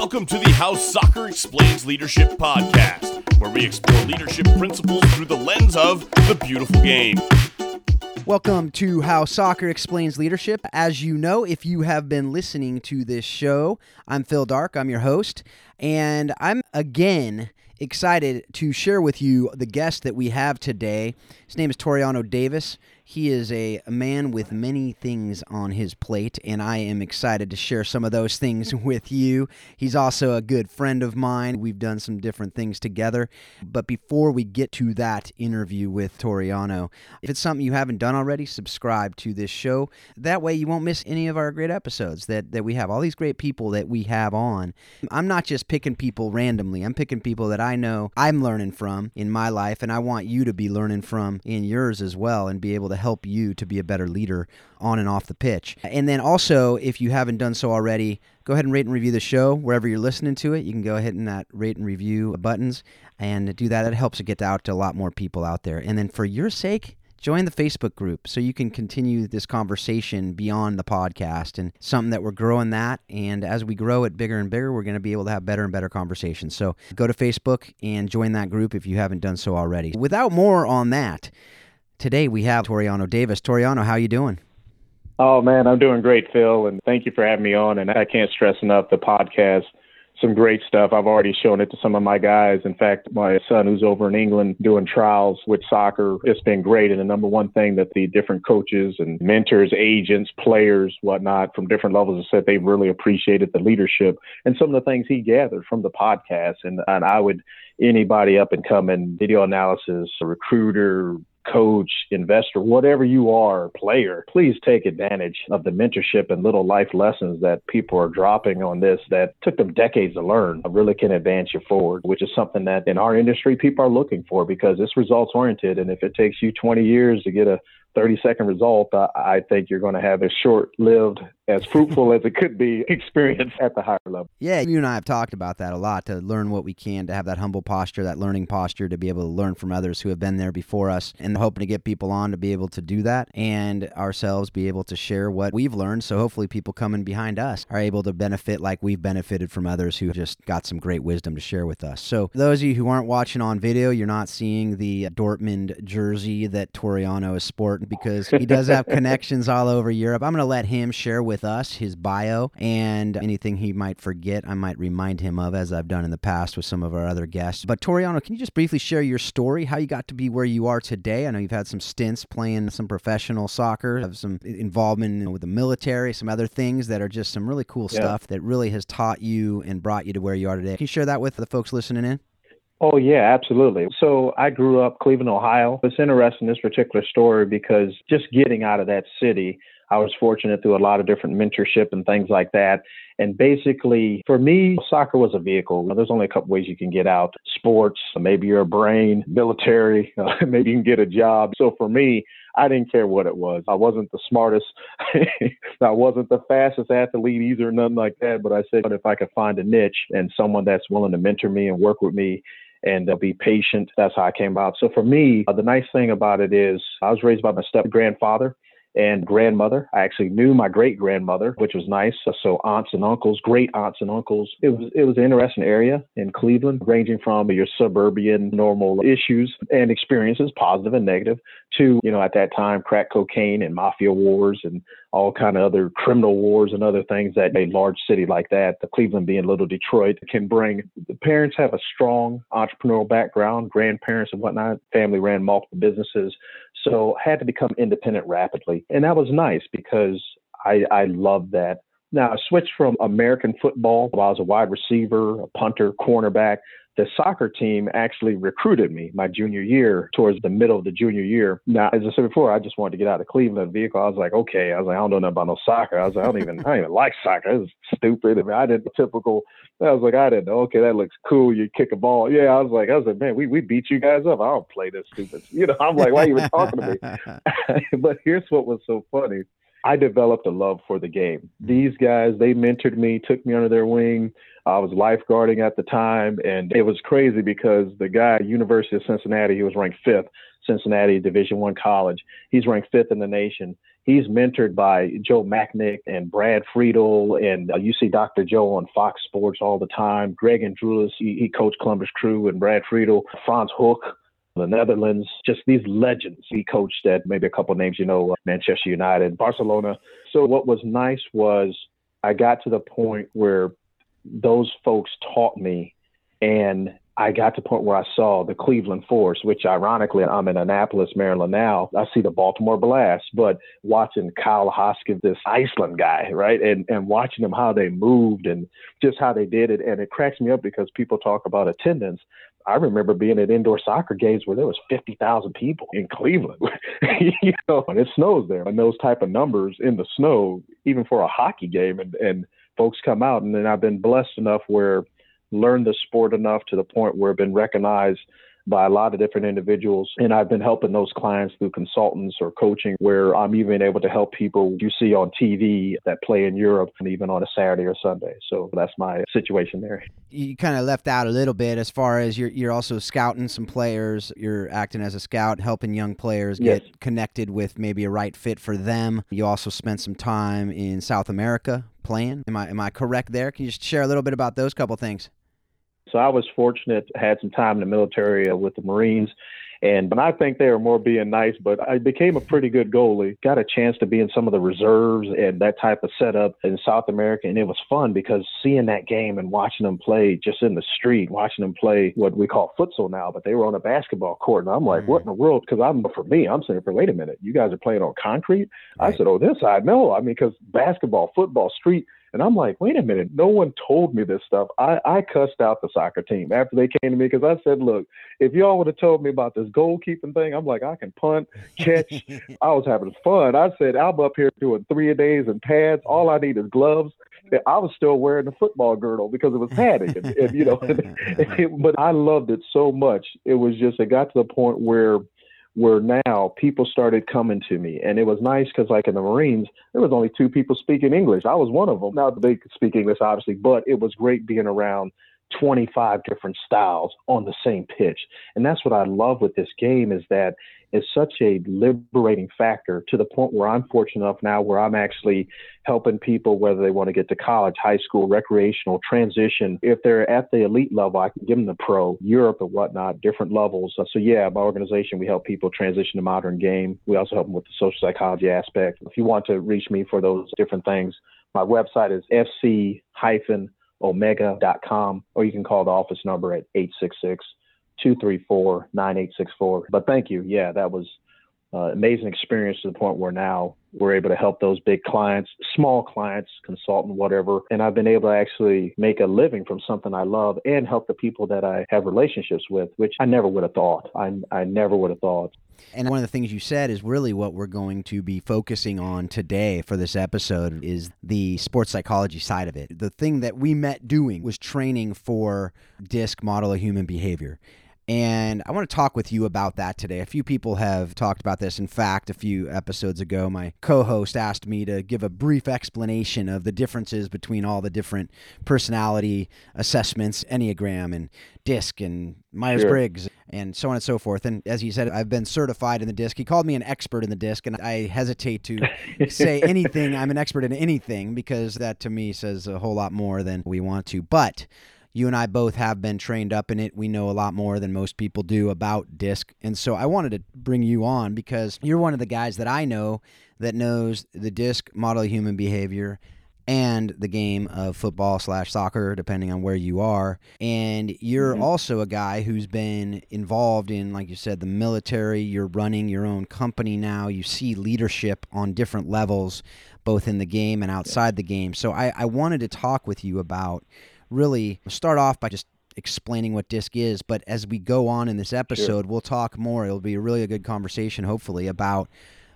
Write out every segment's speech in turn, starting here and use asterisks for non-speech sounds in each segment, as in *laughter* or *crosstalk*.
Welcome to the How Soccer Explains Leadership podcast, where we explore leadership principles through the lens of the beautiful game. Welcome to How Soccer Explains Leadership. As you know, if you have been listening to this show, I'm Phil Dark, I'm your host, and I'm again excited to share with you the guest that we have today. His name is Toriano Davis. He is a man with many things on his plate, and I am excited to share some of those things *laughs* with you. He's also a good friend of mine. We've done some different things together. But before we get to that interview with Toriano, if it's something you haven't done already, subscribe to this show. That way you won't miss any of our great episodes that, that we have. All these great people that we have on. I'm not just picking people randomly, I'm picking people that I know I'm learning from in my life, and I want you to be learning from in yours as well and be able to help you to be a better leader on and off the pitch. And then also, if you haven't done so already, go ahead and rate and review the show wherever you're listening to it. You can go ahead and that rate and review buttons and do that. It helps it get out to a lot more people out there. And then for your sake, join the Facebook group so you can continue this conversation beyond the podcast and something that we're growing that. And as we grow it bigger and bigger, we're going to be able to have better and better conversations. So go to Facebook and join that group if you haven't done so already. Without more on that, Today we have Toriano Davis. Toriano, how you doing? Oh man, I'm doing great, Phil, and thank you for having me on. And I can't stress enough the podcast. Some great stuff. I've already shown it to some of my guys. In fact, my son, who's over in England doing trials with soccer, it's been great. And the number one thing that the different coaches and mentors, agents, players, whatnot, from different levels have said they really appreciated the leadership and some of the things he gathered from the podcast. And, and I would anybody up and coming video analysis, recruiter, coach, investor, whatever you are, player, please take advantage of the mentorship and little life lessons that people are dropping on this that took them decades to learn, uh, really can advance you forward, which is something that in our industry people are looking for because it's results oriented. And if it takes you 20 years to get a 30 second result, uh, I think you're going to have a short lived, as fruitful as it could be, *laughs* experience at the higher level. Yeah, you and I have talked about that a lot to learn what we can, to have that humble posture, that learning posture, to be able to learn from others who have been there before us, and hoping to get people on to be able to do that and ourselves be able to share what we've learned. So hopefully, people coming behind us are able to benefit like we've benefited from others who just got some great wisdom to share with us. So, those of you who aren't watching on video, you're not seeing the Dortmund jersey that Toriano is sporting because he does have *laughs* connections all over Europe. I'm going to let him share with us his bio and anything he might forget, I might remind him of, as I've done in the past with some of our other guests. But Toriano, can you just briefly share your story, how you got to be where you are today? I know you've had some stints playing some professional soccer, have some involvement with the military, some other things that are just some really cool yeah. stuff that really has taught you and brought you to where you are today. Can you share that with the folks listening in? Oh, yeah, absolutely. So I grew up Cleveland, Ohio. It's interesting, this particular story, because just getting out of that city, I was fortunate through a lot of different mentorship and things like that. And basically, for me, soccer was a vehicle. There's only a couple ways you can get out sports, maybe your brain, military, *laughs* uh, maybe you can get a job. So for me, I didn't care what it was. I wasn't the smartest. *laughs* I wasn't the fastest athlete either, nothing like that. But I said, but if I could find a niche and someone that's willing to mentor me and work with me and they'll be patient. That's how I came about. So for me, uh, the nice thing about it is I was raised by my step grandfather and grandmother. I actually knew my great grandmother, which was nice. So aunts and uncles, great aunts and uncles. It was it was an interesting area in Cleveland, ranging from your suburban normal issues and experiences, positive and negative, to you know at that time crack cocaine and mafia wars and all kind of other criminal wars and other things that a large city like that, the Cleveland being little Detroit, can bring. The parents have a strong entrepreneurial background, grandparents and whatnot. Family ran multiple businesses, so had to become independent rapidly, and that was nice because I I loved that. Now I switched from American football. I was a wide receiver, a punter, cornerback the soccer team actually recruited me my junior year towards the middle of the junior year. Now, as I said before, I just wanted to get out of Cleveland vehicle. I was like, okay. I was like, I don't know nothing about no soccer. I was like, I don't even, I don't even like soccer. It was stupid. I, mean, I did the typical. I was like, I didn't know. Okay, that looks cool. You kick a ball. Yeah, I was like, I was like, man, we we beat you guys up. I don't play this stupid. You know, I'm like, why are you even talking to me? *laughs* but here's what was so funny. I developed a love for the game. Mm. These guys, they mentored me, took me under their wing. I was lifeguarding at the time, and it was crazy because the guy, University of Cincinnati, he was ranked fifth, Cincinnati Division One college. He's ranked fifth in the nation, he's mentored by Joe Machnik and Brad Friedel, and uh, you see Dr. Joe on Fox Sports all the time. Greg Andrulis, he, he coached Columbus Crew, and Brad Friedel, Frans Hoek, the Netherlands, just these legends. He coached at maybe a couple names, you know, Manchester United, Barcelona. So what was nice was I got to the point where those folks taught me and I got to the point where I saw the Cleveland Force, which ironically, I'm in Annapolis, Maryland now. I see the Baltimore Blast, but watching Kai Haaskivi, this Iceland guy, right? And, and watching them, how they moved and just how they did it. And it cracks me up because people talk about attendance. I remember being at indoor soccer games where there was 50,000 people in Cleveland. *laughs* you know, and it snows there. And those type of numbers in the snow, even for a hockey game, and, and folks come out. And then I've been blessed enough where – learned the sport enough to the point where I've been recognized by a lot of different individuals. And I've been helping those clients through consultants or coaching where I'm even able to help people you see on TV that play in Europe and even on a Saturday or Sunday. So that's my situation there. You kind of left out a little bit as far as you're, you're also scouting some players. You're acting as a scout, helping young players get yes. connected with maybe a right fit for them. You also spent some time in South America playing. Am I, am I correct there? Can you just share a little bit about those couple things? So I was fortunate, had some time in the military uh, with the Marines. And but I think they were more being nice, but I became a pretty good goalie. Got a chance to be in some of the reserves and that type of setup in South America, and it was fun because seeing that game and watching them play just in the street, watching them play what we call futsal now, but they were on a basketball court, and I'm like, mm-hmm. what in the world? Because I'm for me, I'm sitting for wait a minute, you guys are playing on concrete. Right. I said, oh, this I know. I mean, because basketball, football, street and I'm like, wait a minute, no one told me this stuff. I, I cussed out the soccer team after they came to me because I said, look, if y'all would have told me about this goalkeeping thing, I'm like, I can punt, catch. *laughs* I was having fun. I said, I'm up here doing three a days and pads. All I need is gloves. I was still wearing the football girdle because it was padding, and, and you know. *laughs* *laughs* but I loved it so much. It was just it got to the point where where now people started coming to me. And it was nice because like in the marines there was only two people speaking english. I was one of them now they could speak english obviously but it was great being around 25 different styles on the same pitch. And that's what I love with this game is that it's such a liberating factor to the point where I'm fortunate enough now where I'm actually helping people whether they want to get to college, high school, recreational, transition. If they're at the elite level, I can give them the pro, Europe and whatnot, different levels. Uh, so yeah, my organization, we help people transition to modern game. We also help them with the social psychology aspect. If you want to reach me for those different things, my website is fc-omega.com, or you can call the office number at 866 234 9864. But thank you. Yeah, that was uh, amazing experience to the point where now we're able to help those big clients, small clients, consultant, whatever. And I've been able to actually make a living from something I love and help the people that I have relationships with, which I never would have thought. I, I never would have thought. And one of the things you said is really what we're going to be focusing on today for this episode is the sports psychology side of it. The thing that we met doing was training for DISC model of human behavior. And I want to talk with you about that today. A few people have talked about this. In fact, a few episodes ago, my co host asked me to give a brief explanation of the differences between all the different personality assessments, Enneagram and DISC and Myers Briggs, sure. and so on and so forth. And as he said, I've been certified in the DISC. He called me an expert in the DISC, and I hesitate to say *laughs* anything. I'm an expert in anything because that to me says a whole lot more than we want to. But you and I both have been trained up in it. We know a lot more than most people do about disc. And so I wanted to bring you on because you're one of the guys that I know that knows the disc model of human behavior and the game of football slash soccer, depending on where you are. And you're mm-hmm. also a guy who's been involved in, like you said, the military. You're running your own company now. You see leadership on different levels, both in the game and outside yeah. the game. So I, I wanted to talk with you about really start off by just explaining what disc is but as we go on in this episode sure. we'll talk more it'll be really a good conversation hopefully about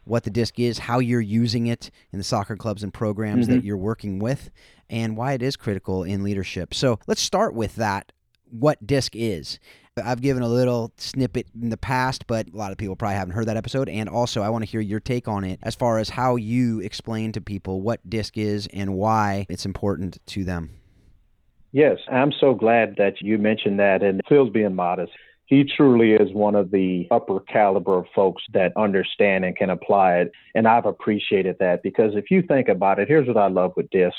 what the disc is how you're using it in the soccer clubs and programs mm-hmm. that you're working with and why it is critical in leadership so let's start with that what disc is I've given a little snippet in the past, but a lot of people probably haven't heard that episode. And also, I want to hear your take on it as far as how you explain to people what DISC is and why it's important to them. Yes, I'm so glad that you mentioned that. And Phil's being modest. he truly is one of the upper caliber folks that understand and can apply it. And I've appreciated that because if you think about it, here's what I love with DISC.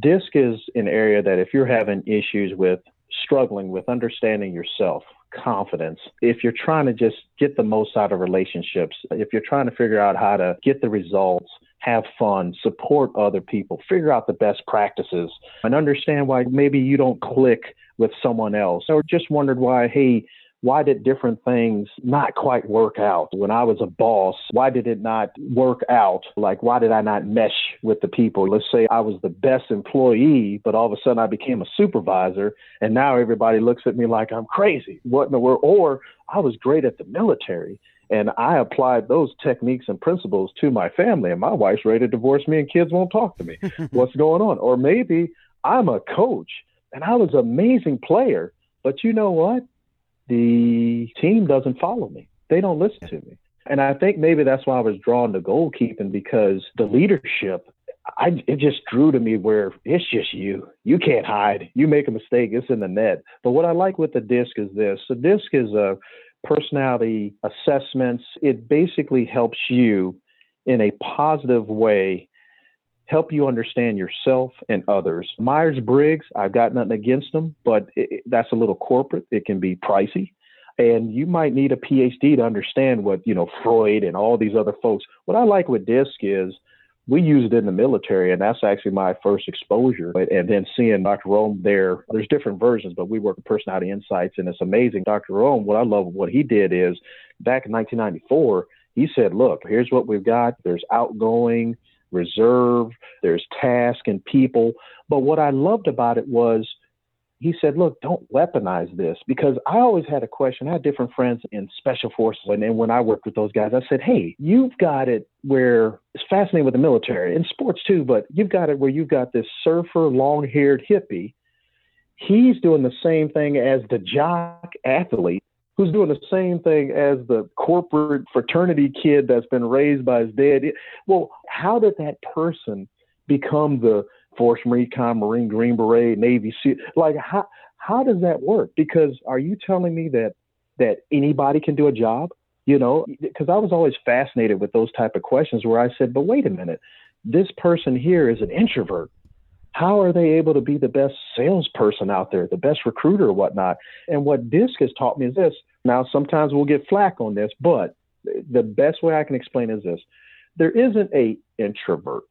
DISC is an area that if you're having issues with struggling with understanding yourself, confidence, if you're trying to just get the most out of relationships, if you're trying to figure out how to get the results, have fun, support other people, figure out the best practices, and understand why maybe you don't click with someone else, or just wondered why, hey, why did different things not quite work out when I was a boss? Why did it not work out? Like, why did I not mesh with the people? Let's say I was the best employee, but all of a sudden I became a supervisor, and now everybody looks at me like I'm crazy. What in the world? Or I was great at the military. And I applied those techniques and principles to my family, and my wife's ready to divorce me, and kids won't talk to me. *laughs* What's going on? Or maybe I'm a coach and I was an amazing player, but you know what? The team doesn't follow me. They don't listen to me. And I think maybe that's why I was drawn to goalkeeping because the leadership, I, it just drew to me where it's just you. You can't hide. You make a mistake, it's in the net. But what I like with the disc is this the disc is a personality assessments. It basically helps you in a positive way help you understand yourself and others. Myers Briggs, I've got nothing against them, but it, that's a little corporate. It can be pricey. And you might need a PhD to understand what, you know, Freud and all these other folks. What I like with DISC is we use it in the military, and that's actually my first exposure. And then seeing Dr. Rohm there, there's different versions, but we work with personality insights, and it's amazing. Dr. Rohm, what I love what he did is back in 1994, he said, Look, here's what we've got. There's outgoing, reserve, there's task and people. But what I loved about it was he said, look, don't weaponize this because I always had a question. I had different friends in special forces. And then when I worked with those guys, I said, hey, you've got it where it's fascinating with the military and sports too, but you've got it where you've got this surfer, long haired hippie. He's doing the same thing as the jock athlete who's doing the same thing as the corporate fraternity kid that's been raised by his dad. Well, how did that person become the Force Recon, Marine Green Beret, Navy SEAL? Like, how how does that work? Because are you telling me that that anybody can do a job? You know, because I was always fascinated with those type of questions where I said, but wait a minute, this person here is an introvert how are they able to be the best salesperson out there, the best recruiter or whatnot? And what DISC has taught me is this. Now, sometimes we'll get flack on this, but the best way I can explain is this. There isn't a introvert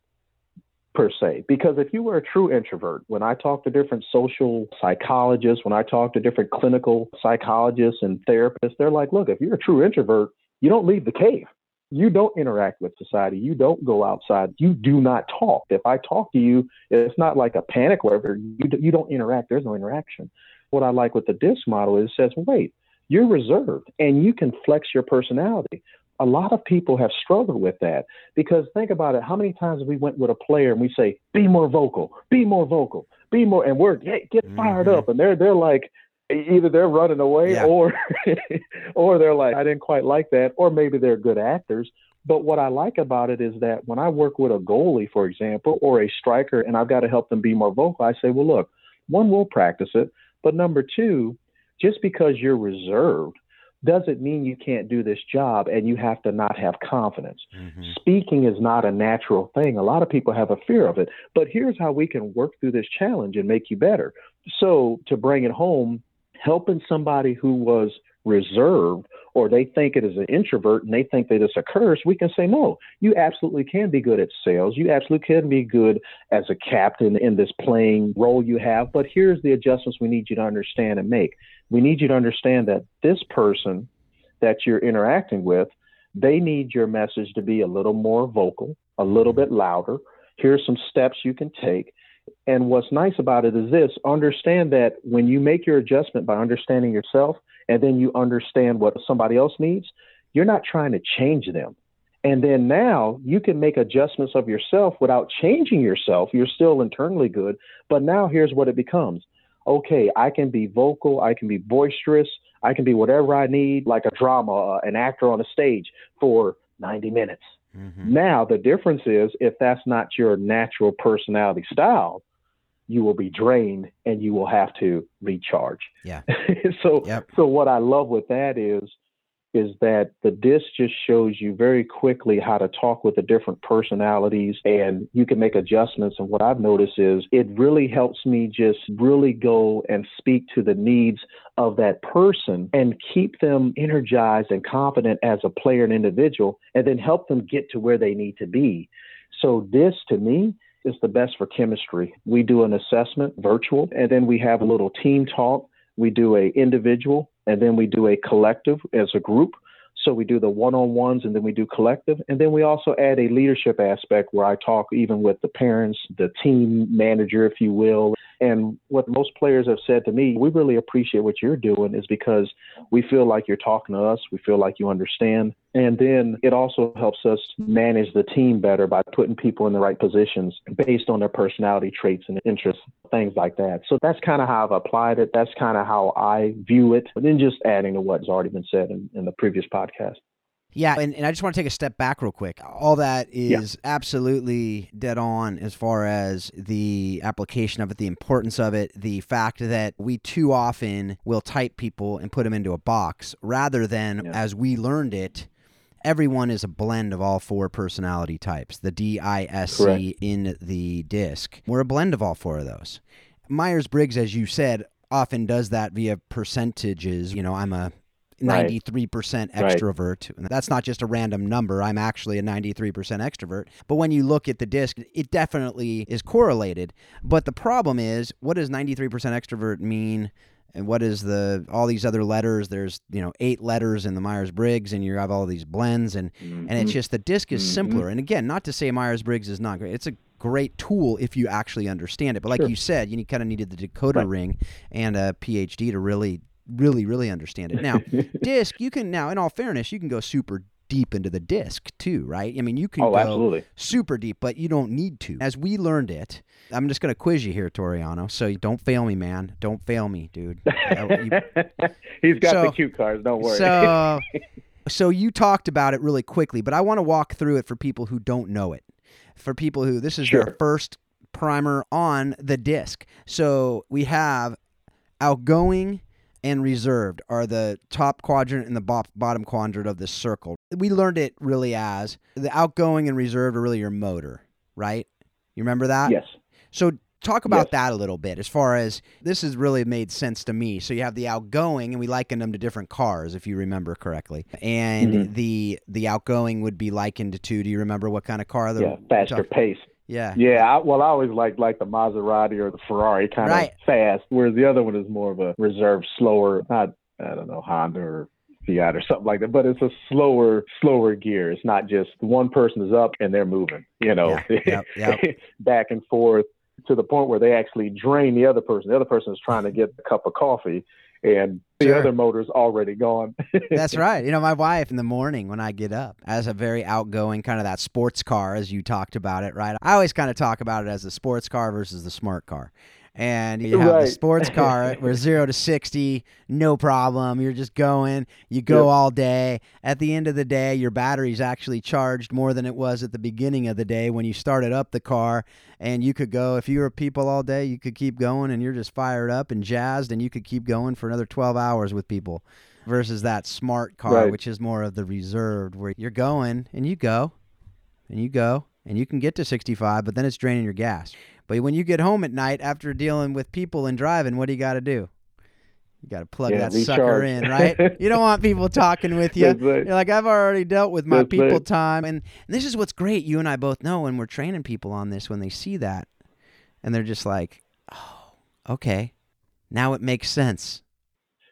per se, because if you were a true introvert, when I talk to different social psychologists, when I talk to different clinical psychologists and therapists, they're like, look, if you're a true introvert, you don't leave the cave you don't interact with society. You don't go outside. You do not talk. If I talk to you, it's not like a panic whatever. You, you don't interact. There's no interaction. What I like with the DISC model is it says, wait, you're reserved and you can flex your personality. A lot of people have struggled with that because think about it. How many times we went with a player and we say, be more vocal, be more vocal, be more, and we're get, get fired mm-hmm. up. And they're, they're like, either they're running away yeah. or *laughs* or they're like I didn't quite like that or maybe they're good actors but what I like about it is that when I work with a goalie for example or a striker and I've got to help them be more vocal I say well look one we'll practice it but number 2 just because you're reserved doesn't mean you can't do this job and you have to not have confidence. Mm-hmm. Speaking is not a natural thing. A lot of people have a fear of it, but here's how we can work through this challenge and make you better. So, to bring it home, helping somebody who was reserved or they think it is an introvert and they think that it's a curse, we can say, no, you absolutely can be good at sales. You absolutely can be good as a captain in this playing role you have. But here's the adjustments we need you to understand and make. We need you to understand that this person that you're interacting with, they need your message to be a little more vocal, a little bit louder. Here's some steps you can take. And what's nice about it is this understand that when you make your adjustment by understanding yourself and then you understand what somebody else needs, you're not trying to change them. And then now you can make adjustments of yourself without changing yourself. You're still internally good. But now here's what it becomes okay, I can be vocal, I can be boisterous, I can be whatever I need, like a drama, uh, an actor on a stage for 90 minutes. Mm-hmm. Now, the difference is if that's not your natural personality style, you will be drained and you will have to recharge. Yeah. *laughs* so Yep. so what I love with that is is that the disc just shows you very quickly how to talk with the different personalities and you can make adjustments and what I've noticed is it really helps me just really go and speak to the needs of that person and keep them energized and confident as a player and individual and then help them get to where they need to be. So this to me is the best for chemistry. We do an assessment virtual and then we have a little team talk. We do a individual and then we do a collective as a group. So we do the one-on-ones and then we do collective. And then we also add a leadership aspect where I talk even with the parents, the team manager, if you will. And what most players have said to me, we really appreciate what you're doing is because we feel like you're talking to us. We feel like you understand. And then it also helps us manage the team better by putting people in the right positions based on their personality traits and interests, things like that. So that's kind of how I've applied it. That's kind of how I view it. And then just adding to what's already been said in, in the previous podcast. Yeah, and, and I just want to take a step back real quick. All that is absolutely dead on as far as the application of it, the importance of it, the fact that we too often will type people and put them into a box rather than Yeah. as we learned it. Everyone is a blend of all four personality types, the D I S C Correct. in the disc. We're a blend of all four of those. Myers Briggs, as you said, often does that via percentages. You know, I'm a. 93% extrovert. And that's not just a random number. I'm actually a 93% extrovert. But when you look at the disc, it definitely is correlated. But the problem is, what does 93% extrovert mean? And what is the all these other letters? There's you know eight letters in the Myers Briggs, and you have all these blends, and and it's just the disc is Mhm. simpler. And again, not to say Myers Briggs is not great. It's a great tool if you actually understand it. But like Sure. you said, you kind of needed the decoder Right. ring and a PhD to really, really, really understand it. Now, *laughs* disc, you can now, in all fairness, you can go super deep into the disc too, right? I mean, you can oh, go absolutely. super deep, but you don't need to. As we learned it, I'm just going to quiz you here, Toriano. So don't fail me, man. Don't fail me, dude. *laughs* He's got So- the cue cards. Don't worry. so, *laughs* so you talked about it really quickly, but I want to walk through it for people who don't know it. For people who this is their first primer on the disc. So we have outgoing and reserved are the top quadrant and the bo- bottom quadrant of this circle. We learned it really as the outgoing and reserved are really your motor, right? You remember that? yes. So talk about Yes. that a little bit as far as this has really made sense to me. So you have the outgoing and we likened them to different cars if you remember correctly. And Mhm. the the outgoing would be likened to do you remember what kind of car the Yeah. Faster pace. Yeah. Yeah, I, well, I always like like the Maserati or the Ferrari, kind Right. of fast, whereas the other one is more of a reserved, slower. Not I don't know Honda or Fiat or something like that, but it's a slower, slower gear. It's not just one person is up and they're moving, you know, Yeah, yep, yep. *laughs* back and forth to the point where they actually drain the other person. The other person is trying to get a cup of coffee, and the Sure. other motor's already gone. *laughs* That's right. You know, my wife in the morning when I get up as a very outgoing kind of that sports car, as you talked about it, right? I always kind of talk about it as the sports car versus the smart car. And you have the sports *laughs* car where zero to 60, no problem. You're just going, you go Yep. all day. At the end of the day, your battery's actually charged more than it was at the beginning of the day when you started up the car. And you could go, if you were people all day, you could keep going and you're just fired up and jazzed and you could keep going for another 12 hours with people versus that smart car, Right. which is more of the reserved, where you're going and you go and you go and you can get to 65, but then it's draining your gas. But when you get home at night after dealing with people and driving, what do you got to do? You got to plug Yeah, that sucker in, right? you don't want people talking with *laughs* you. Right. You're like, I've already dealt with my That's people right. time. And, and this is what's great. You and I both know when we're training people on this, when they see that and they're just like, oh, okay, now it makes sense.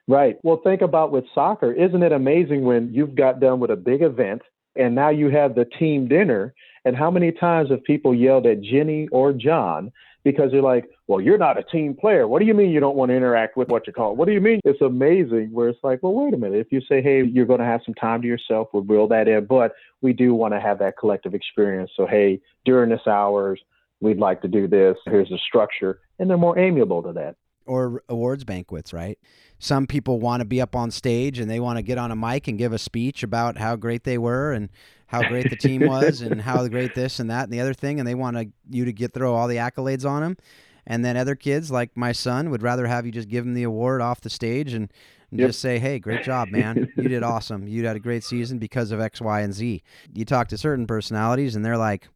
Right. Well, think about with soccer. Isn't it amazing when you've got done with a big event and now you have the team dinner? And how many times have people yelled at Jenny or John because they're like, well, you're not a team player. What do you mean you don't want to interact with what you call? What do you mean? It's amazing where it's like, well, wait a minute. If you say, hey, you're going to have some time to yourself, we'll build that in. But we do want to have that collective experience. So, hey, during this hours, we'd like to do this. Here's the structure. And they're more amiable to that. or awards banquets, right? Some people want to be up on stage and they want to get on a mic and give a speech about how great they were and how great the team was and how great this and that and the other thing, and they want to, you to get throw all the accolades on them. And then other kids, like my son, would rather have you just give him the award off the stage and, and yep. just say, hey, great job, man. you did awesome. You had a great season because of X, Y, and Z. You talk to certain personalities, and they're like,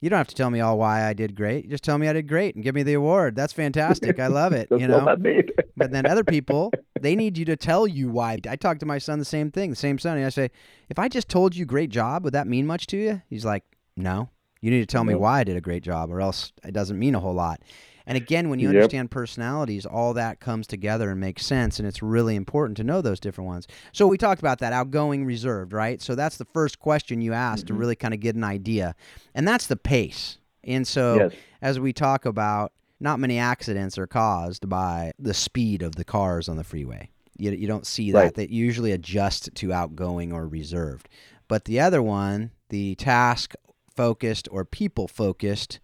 you don't have to tell me all why I did great. Just tell me I did great and give me the award. That's fantastic. I love it. *laughs* you know. *laughs* but then other people, they need you to tell you why. I talk to my son the same thing, the same son. And I say, if I just told you great job, would that mean much to you? He's like, no. You need to tell me why I did a great job, or else it doesn't mean a whole lot. And again, when you yep. understand personalities, all that comes together and makes sense. And it's really important to know those different ones. So we talked about that outgoing, reserved, right? So that's the first question you ask mm-hmm. to really kind of get an idea. And that's the pace. And so yes. as we talk about, not many accidents are caused by the speed of the cars on the freeway. You, you don't see that. Right. That usually adjust to outgoing or reserved. But the other one, the task focused or people focused,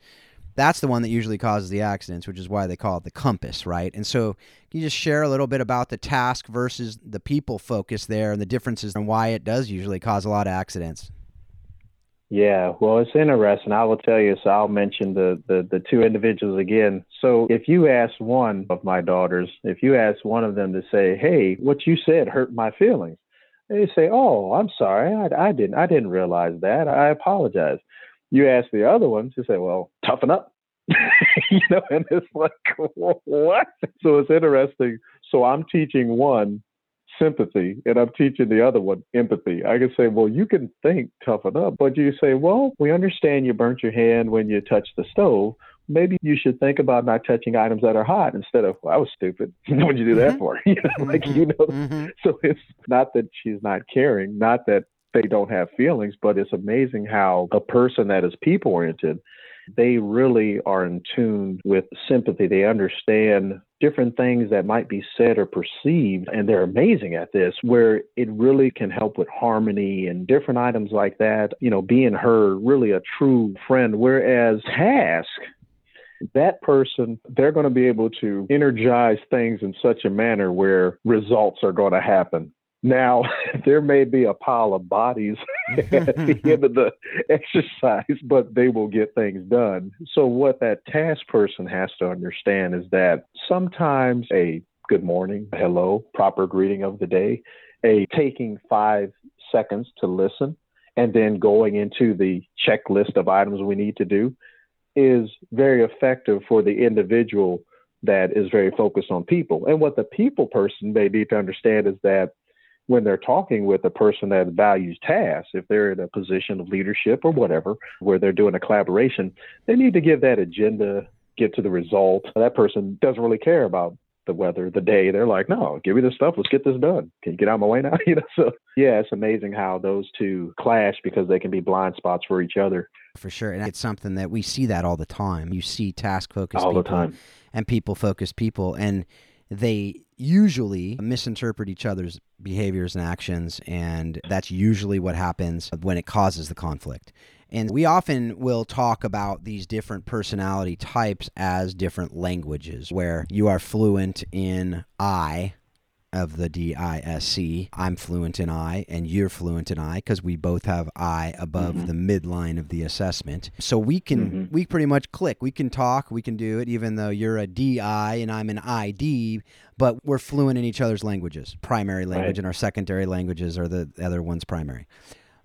that's the one that usually causes the accidents, which is why they call it the compass, right? And so, can you just share a little bit about the task versus the people focus there and the differences and why it does usually cause a lot of accidents? Yeah, well, it's interesting. I will tell you. So I'll mention the, the the two individuals again. So if you ask one of my daughters, if you ask one of them to say, "Hey, what you said hurt my feelings," they say, "Oh, I'm sorry. I, I didn't. I didn't realize that. I apologize." You ask the other ones, you say, well, toughen up. *laughs* you know, and it's like, what? So it's interesting. So I'm teaching one sympathy and I'm teaching the other one empathy. I can say, well, you can think toughen up, but you say, well, we understand you burnt your hand when you touched the stove. Maybe you should think about not touching items that are hot instead of, well, I was stupid. *laughs* What'd you do that mm-hmm. for? *laughs* You know, like, you know, mm-hmm. so it's not that she's not caring, not that they don't have feelings, but it's amazing how a person that is people oriented, they really are in tune with sympathy. They understand different things that might be said or perceived, and they're amazing at this, where it really can help with harmony and different items like that. You know, being her really a true friend, whereas task that person, they're going to be able to energize things in such a manner where results are going to happen. Now, *laughs* there may be a pile of bodies *laughs* at the *laughs* end of the exercise, but they will get things done. So, what that task person has to understand is that sometimes a good morning, hello, proper greeting of the day, a taking five seconds to listen, and then going into the checklist of items we need to do is very effective for the individual that is very focused on people. And what the people person may need to understand is that when they're talking with a person that values tasks, if they're in a position of leadership or whatever, where they're doing a collaboration, they need to give that agenda, get to the result. That person doesn't really care about the weather, the day. They're like, no, give me this stuff. Let's get this done. Can you get out of my way now? *laughs* you know, so yeah, it's amazing how those two clash because they can be blind spots for each other. For sure. And it's something that we see that all the time. You see task focused all people the time. and people focused people. And they usually misinterpret each other's behaviors and actions, and that's usually what happens when it causes the conflict. And we often will talk about these different personality types as different languages, where you are fluent in I, of the DISC. I'm fluent in I and you're fluent in I because we both have I above mm-hmm. the midline of the assessment. So we can mm-hmm. we pretty much click. We can talk, we can do it even though you're a DI and I'm an ID, but we're fluent in each other's languages. Primary language right. and our secondary languages are the other ones primary.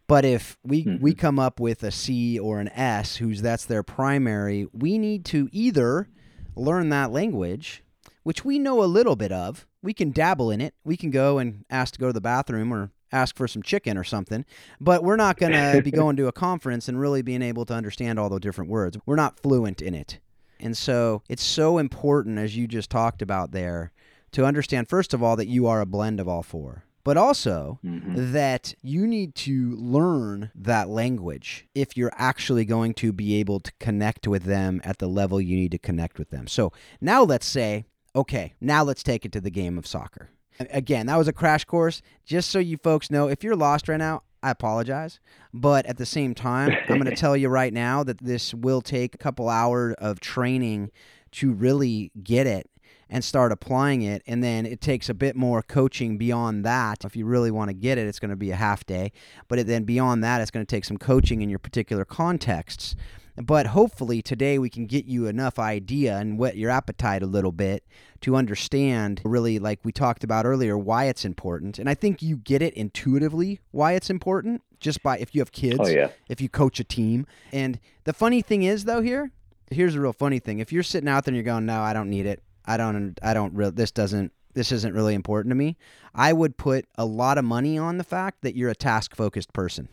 But if we mm-hmm. we come up with a C or an S who's that's their primary, we need to either learn that language which we know a little bit of. We can dabble in it. We can go and ask to go to the bathroom or ask for some chicken or something, but we're not going to be *laughs* going to a conference and really being able to understand all the different words. We're not fluent in it. And so it's so important, as you just talked about there, to understand, first of all, that you are a blend of all four but also mm-hmm. that you need to learn that language if you're actually going to be able to connect with them at the level you need to connect with them. So now let's say Okay, now let's take it to the game of soccer. Again, that was a crash course. Just so you folks know, if you're lost right now, I apologize. But at the same time, I'm going *laughs* to tell you right now that this will take a couple hours of training to really get it and start applying it. And then it takes a bit more coaching beyond that. If you really want to get it, it's going to be a half day. But then beyond that, it's going to take some coaching in your particular contexts But hopefully today we can get you enough idea and whet your appetite a little bit to understand really like we talked about earlier why it's important. And I think you get it intuitively why it's important just by if you have oh, kids, Oh, yeah. if you coach a team. And the funny thing is though here, here's a real funny thing. If you're sitting out there and you're going, "No, I don't need it. I don't I don't really this doesn't this isn't really important to me." I would put a lot of money on the fact that you're a task-focused person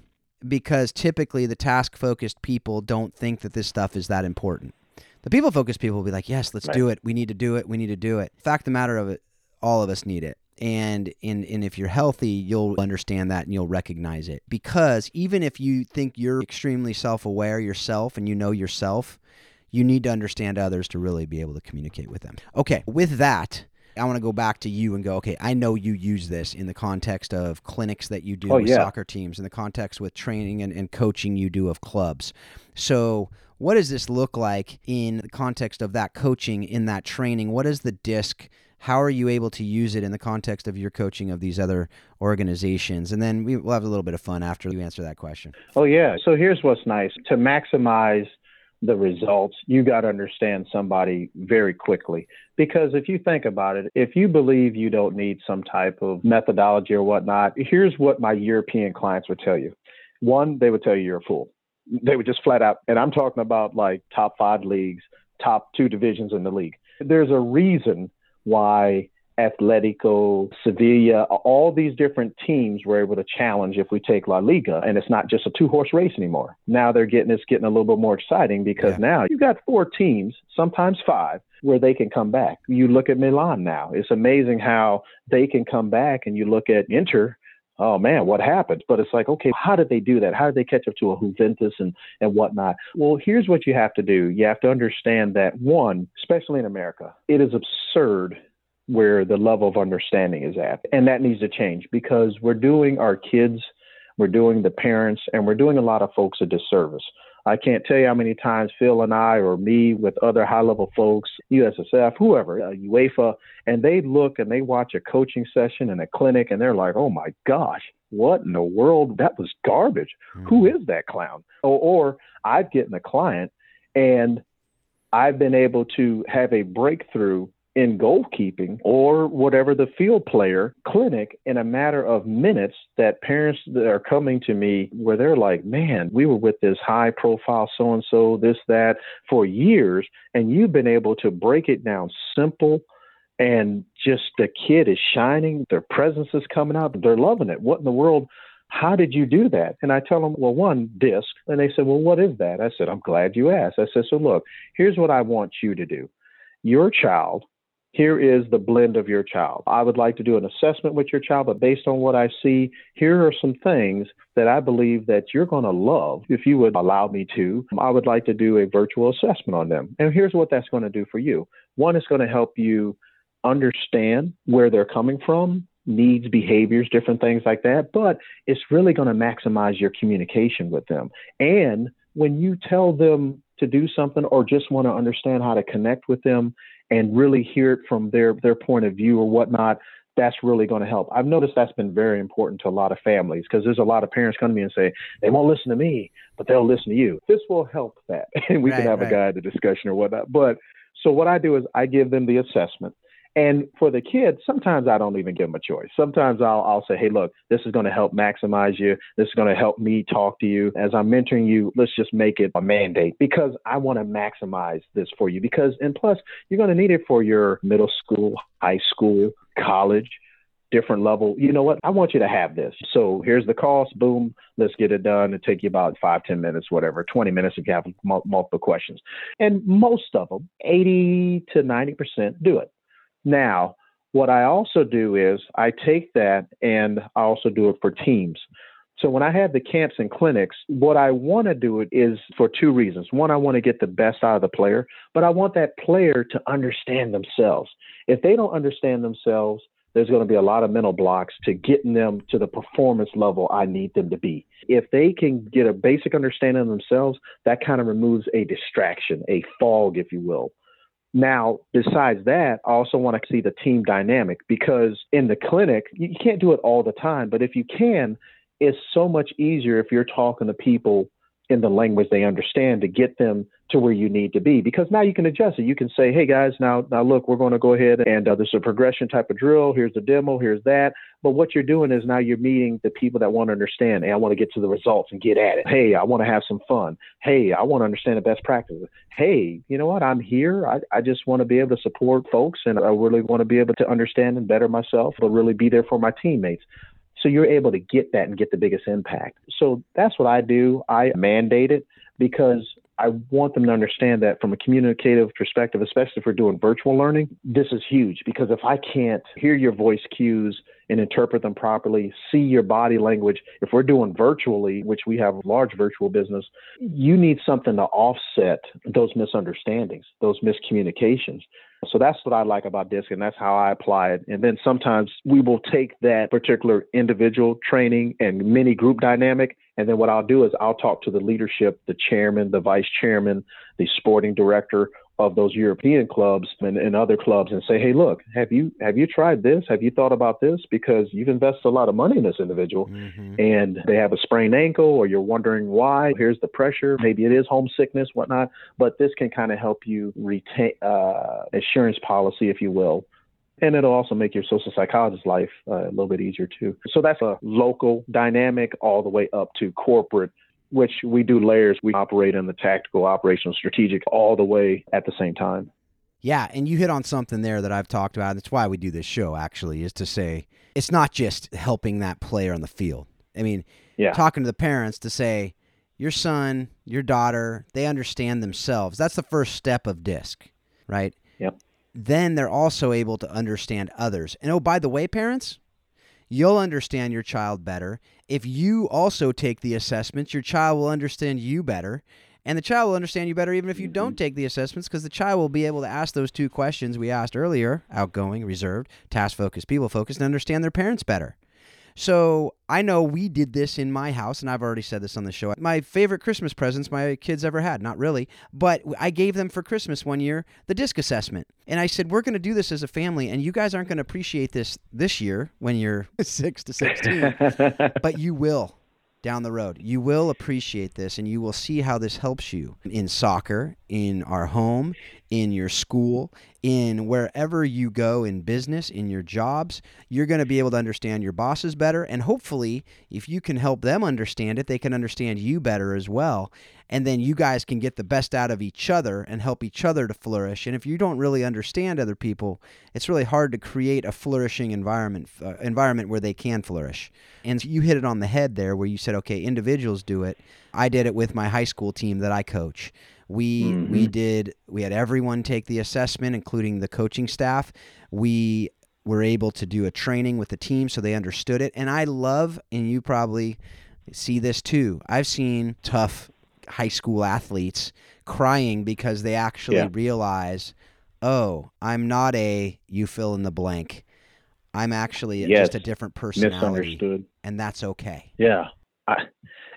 because typically the task-focused people don't think that this stuff is that important. The people-focused people will be like, "Yes, let's Right. do it. We need to do it. We need to do it." Fact of the matter of it, all of us need it. And in and if you're healthy, you'll understand that and you'll recognize it. Because even if you think you're extremely self-aware yourself and you know yourself, you need to understand others to really be able to communicate with them. Okay, with that, I want to go back to you and go, okay, I know you use this in the context of clinics that you do Oh, with yeah. soccer teams, in the context with training and, and coaching you do of clubs. So, what does this look like in the context of that coaching, in that training? What is the disc? How are you able to use it in the context of your coaching of these other organizations? And then we, we'll have a little bit of fun after you answer that question. Oh, yeah. So here's what's nice to maximize the results, you got to understand somebody very quickly. Because if you think about it, if you believe you don't need some type of methodology or whatnot, here's what my European clients would tell you. One, they would tell you you're a fool. They would just flat out, and I'm talking about like top five leagues, top two divisions in the league. There's a reason why Atletico, Sevilla, all these different teams were able to challenge if we take La Liga, and it's not just a two horse race anymore. Now they're getting it's getting a little bit more exciting because Yeah. now you've got four teams, sometimes five, where they can come back. You look at Milan now. It's amazing how they can come back, and you look at Inter. Oh man, what happened? But it's like, okay, how did they do that? How did they catch up to a Juventus and and whatnot? Well, here's what you have to do. You have to understand that one, especially in America, it is absurd where the level of understanding is at. And that needs to change because we're doing our kids, we're doing the parents, and we're doing a lot of folks a disservice. I can't tell you how many times Phil and I, or me with other high level folks, USSF, whoever, uh, UEFA, and they look and they watch a coaching session and a clinic and they're like, oh my gosh, what in the world? That was garbage. Who is that clown? Or, or I've gotten a client and I've been able to have a breakthrough in goalkeeping or whatever the field player clinic in a matter of minutes that parents that are coming to me where they're like, man, we were with this high profile so and so, this, that for years, and you've been able to break it down simple and just the kid is shining, their presence is coming out, they're loving it. What in the world? How did you do that? And I tell them, well, one, disc. And they said, well, what is that? I said, I'm glad you asked. I said, so look, here's what I want you to do. Your child, here is the blend of your child. I would like to do an assessment with your child, but based on what I see, here are some things that I believe that you're going to love. If you would allow me to, I would like to do a virtual assessment on them. And here's what that's going to do for you. One is going to help you understand where they're coming from, needs, behaviors, different things like that, but it's really going to maximize your communication with them. And when you tell them to do something or just want to understand how to connect with them and really hear it from their their point of view or whatnot, that's really going to help. I've noticed that's been very important to a lot of families because there's a lot of parents come to me and say they won't listen to me, but they'll listen to you. This will help that, *laughs* and we Right, can have right. a guide, a discussion or whatnot. But so what I do is I give them the assessment. And for the kids, sometimes I don't even give them a choice. Sometimes I'll, I'll say, hey, look, this is going to help maximize you. This is going to help me talk to you. As I'm mentoring you, let's just make it a mandate because I want to maximize this for you. Because, and plus, you're going to need it for your middle school, high school, college, different level. You know what? I want you to have this. So here's the cost. Boom. Let's get it done. It take you about five, 10 minutes, whatever, 20 minutes if you have multiple questions. And most of them, 80 to 90% do it. Now, what I also do is I take that and I also do it for teams. So when I have the camps and clinics, what I want to do it is for two reasons. One, I want to get the best out of the player, but I want that player to understand themselves. If they don't understand themselves, there's going to be a lot of mental blocks to getting them to the performance level I need them to be. If they can get a basic understanding of themselves, that kind of removes a distraction, a fog, if you will. Now, besides that, I also want to see the team dynamic because in the clinic, you can't do it all the time, but if you can, it's so much easier if you're talking to people in the language they understand to get them to where you need to be because now you can adjust it. You can say, hey guys, now now look, we're going to go ahead and uh, there's a progression type of drill. Here's the demo. Here's that. But what you're doing is now you're meeting the people that want to understand. Hey, I want to get to the results and get at it. Hey, I want to have some fun. Hey, I want to understand the best practices. Hey, you know what? I'm here. I, I just want to be able to support folks and I really want to be able to understand and better myself, but really be there for my teammates. So you're able to get that and get the biggest impact. So that's what I do. I mandate it because I want them to understand that from a communicative perspective, especially if we're doing virtual learning, this is huge because if I can't hear your voice cues and interpret them properly, see your body language, if we're doing virtually, which we have large virtual business, you need something to offset those misunderstandings, those miscommunications. So that's what I like about DISC, and that's how I apply it. And then sometimes we will take that particular individual training and mini group dynamic and then what I'll do is I'll talk to the leadership, the chairman, the vice chairman, the sporting director of those European clubs and, and, other clubs and say, hey, look, have you have you tried this? Have you thought about this? Because you've invested a lot of money in this individual mm-hmm. and they have a sprained ankle or you're wondering why. Here's the pressure. Maybe it is homesickness, whatnot. But this can kind of help you retain uh, insurance policy, if you will, and it'll also make your social psychologist life uh, a little bit easier too. So that's a local dynamic all the way up to corporate, which we do layers. We operate in the tactical, operational, strategic all the way at the same time. Yeah, and you hit on something there that I've talked about. That's why we do this show actually is to say it's not just helping that player on the field. I mean, yeah. talking to the parents to say your son, your daughter, they understand themselves. That's the first step of disc, right? Yep then they're also able to understand others. And oh, by the way, parents, you'll understand your child better. If you also take the assessments, your child will understand you better. And the child will understand you better even if you don't mm-hmm. take the assessments because the child will be able to ask those two questions we asked earlier outgoing, reserved, task focused, people focused, and understand their parents better. So I know we did this in my house, and I've already said this on the show. My favorite Christmas presents my kids ever had, not really, but I gave them for Christmas one year the disc assessment. And I said, We're going to do this as a family, and you guys aren't going to appreciate this this year when you're *laughs* six to 16, but you will down the road. You will appreciate this and you will see how this helps you in soccer, in our home, in your school, in wherever you go in business, in your jobs. You're going to be able to understand your bosses better. And hopefully, if you can help them understand it, they can understand you better as well. And then you guys can get the best out of each other and help each other to flourish. And if you don't really understand other people, it's really hard to create a flourishing environment uh, environment where they can flourish. And you hit it on the head there where you said, okay, individuals do it. I did it with my high school team that I coach. We mm-hmm. we did we had everyone take the assessment, including the coaching staff. We were able to do a training with the team so they understood it. And I love, and you probably see this too. I've seen tough high school athletes crying because they actually yeah. realize, oh, I'm not a you fill in the blank. I'm actually yes. just a different personality, and that's okay. Yeah, I,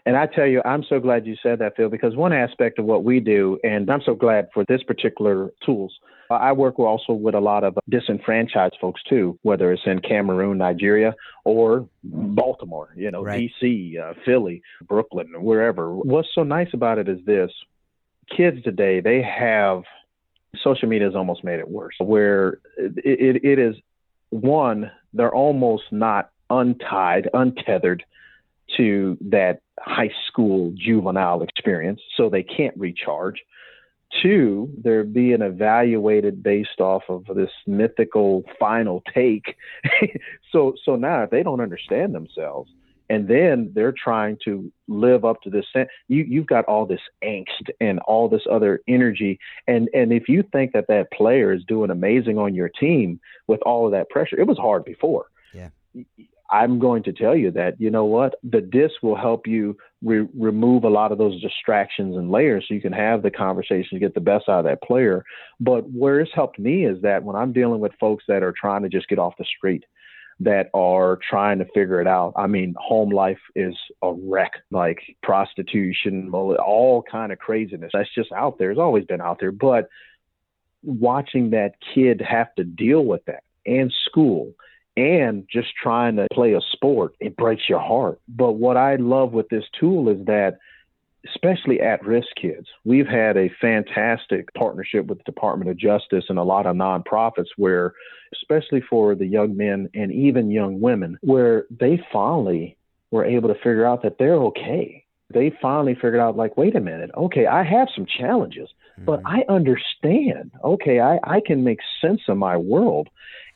and I tell you, I'm so glad you said that, Phil, because one aspect of what we do, and I'm so glad for this particular tools. I work also with a lot of disenfranchised folks too, whether it's in Cameroon, Nigeria, or Baltimore, you know, right. DC, uh, Philly, Brooklyn, wherever. What's so nice about it is this kids today, they have social media has almost made it worse, where it, it, it is one, they're almost not untied, untethered to that high school juvenile experience, so they can't recharge. Two, they're being evaluated based off of this mythical final take. *laughs* so, so now if they don't understand themselves, and then they're trying to live up to this you you've got all this angst and all this other energy. And and if you think that that player is doing amazing on your team with all of that pressure it was hard before. Yeah. I'm going to tell you that, you know what, the disc will help you re- remove a lot of those distractions and layers so you can have the conversation to get the best out of that player. But where it's helped me is that when I'm dealing with folks that are trying to just get off the street, that are trying to figure it out. I mean, home life is a wreck, like prostitution, all kind of craziness. That's just out there. It's always been out there. But watching that kid have to deal with that and school and just trying to play a sport, it breaks your heart. But what I love with this tool is that especially at risk kids. We've had a fantastic partnership with the Department of Justice and a lot of nonprofits where, especially for the young men and even young women, where they finally were able to figure out that they're okay. They finally figured out, like, wait a minute, okay, I have some challenges, mm-hmm. but I understand. Okay, I, I can make sense of my world.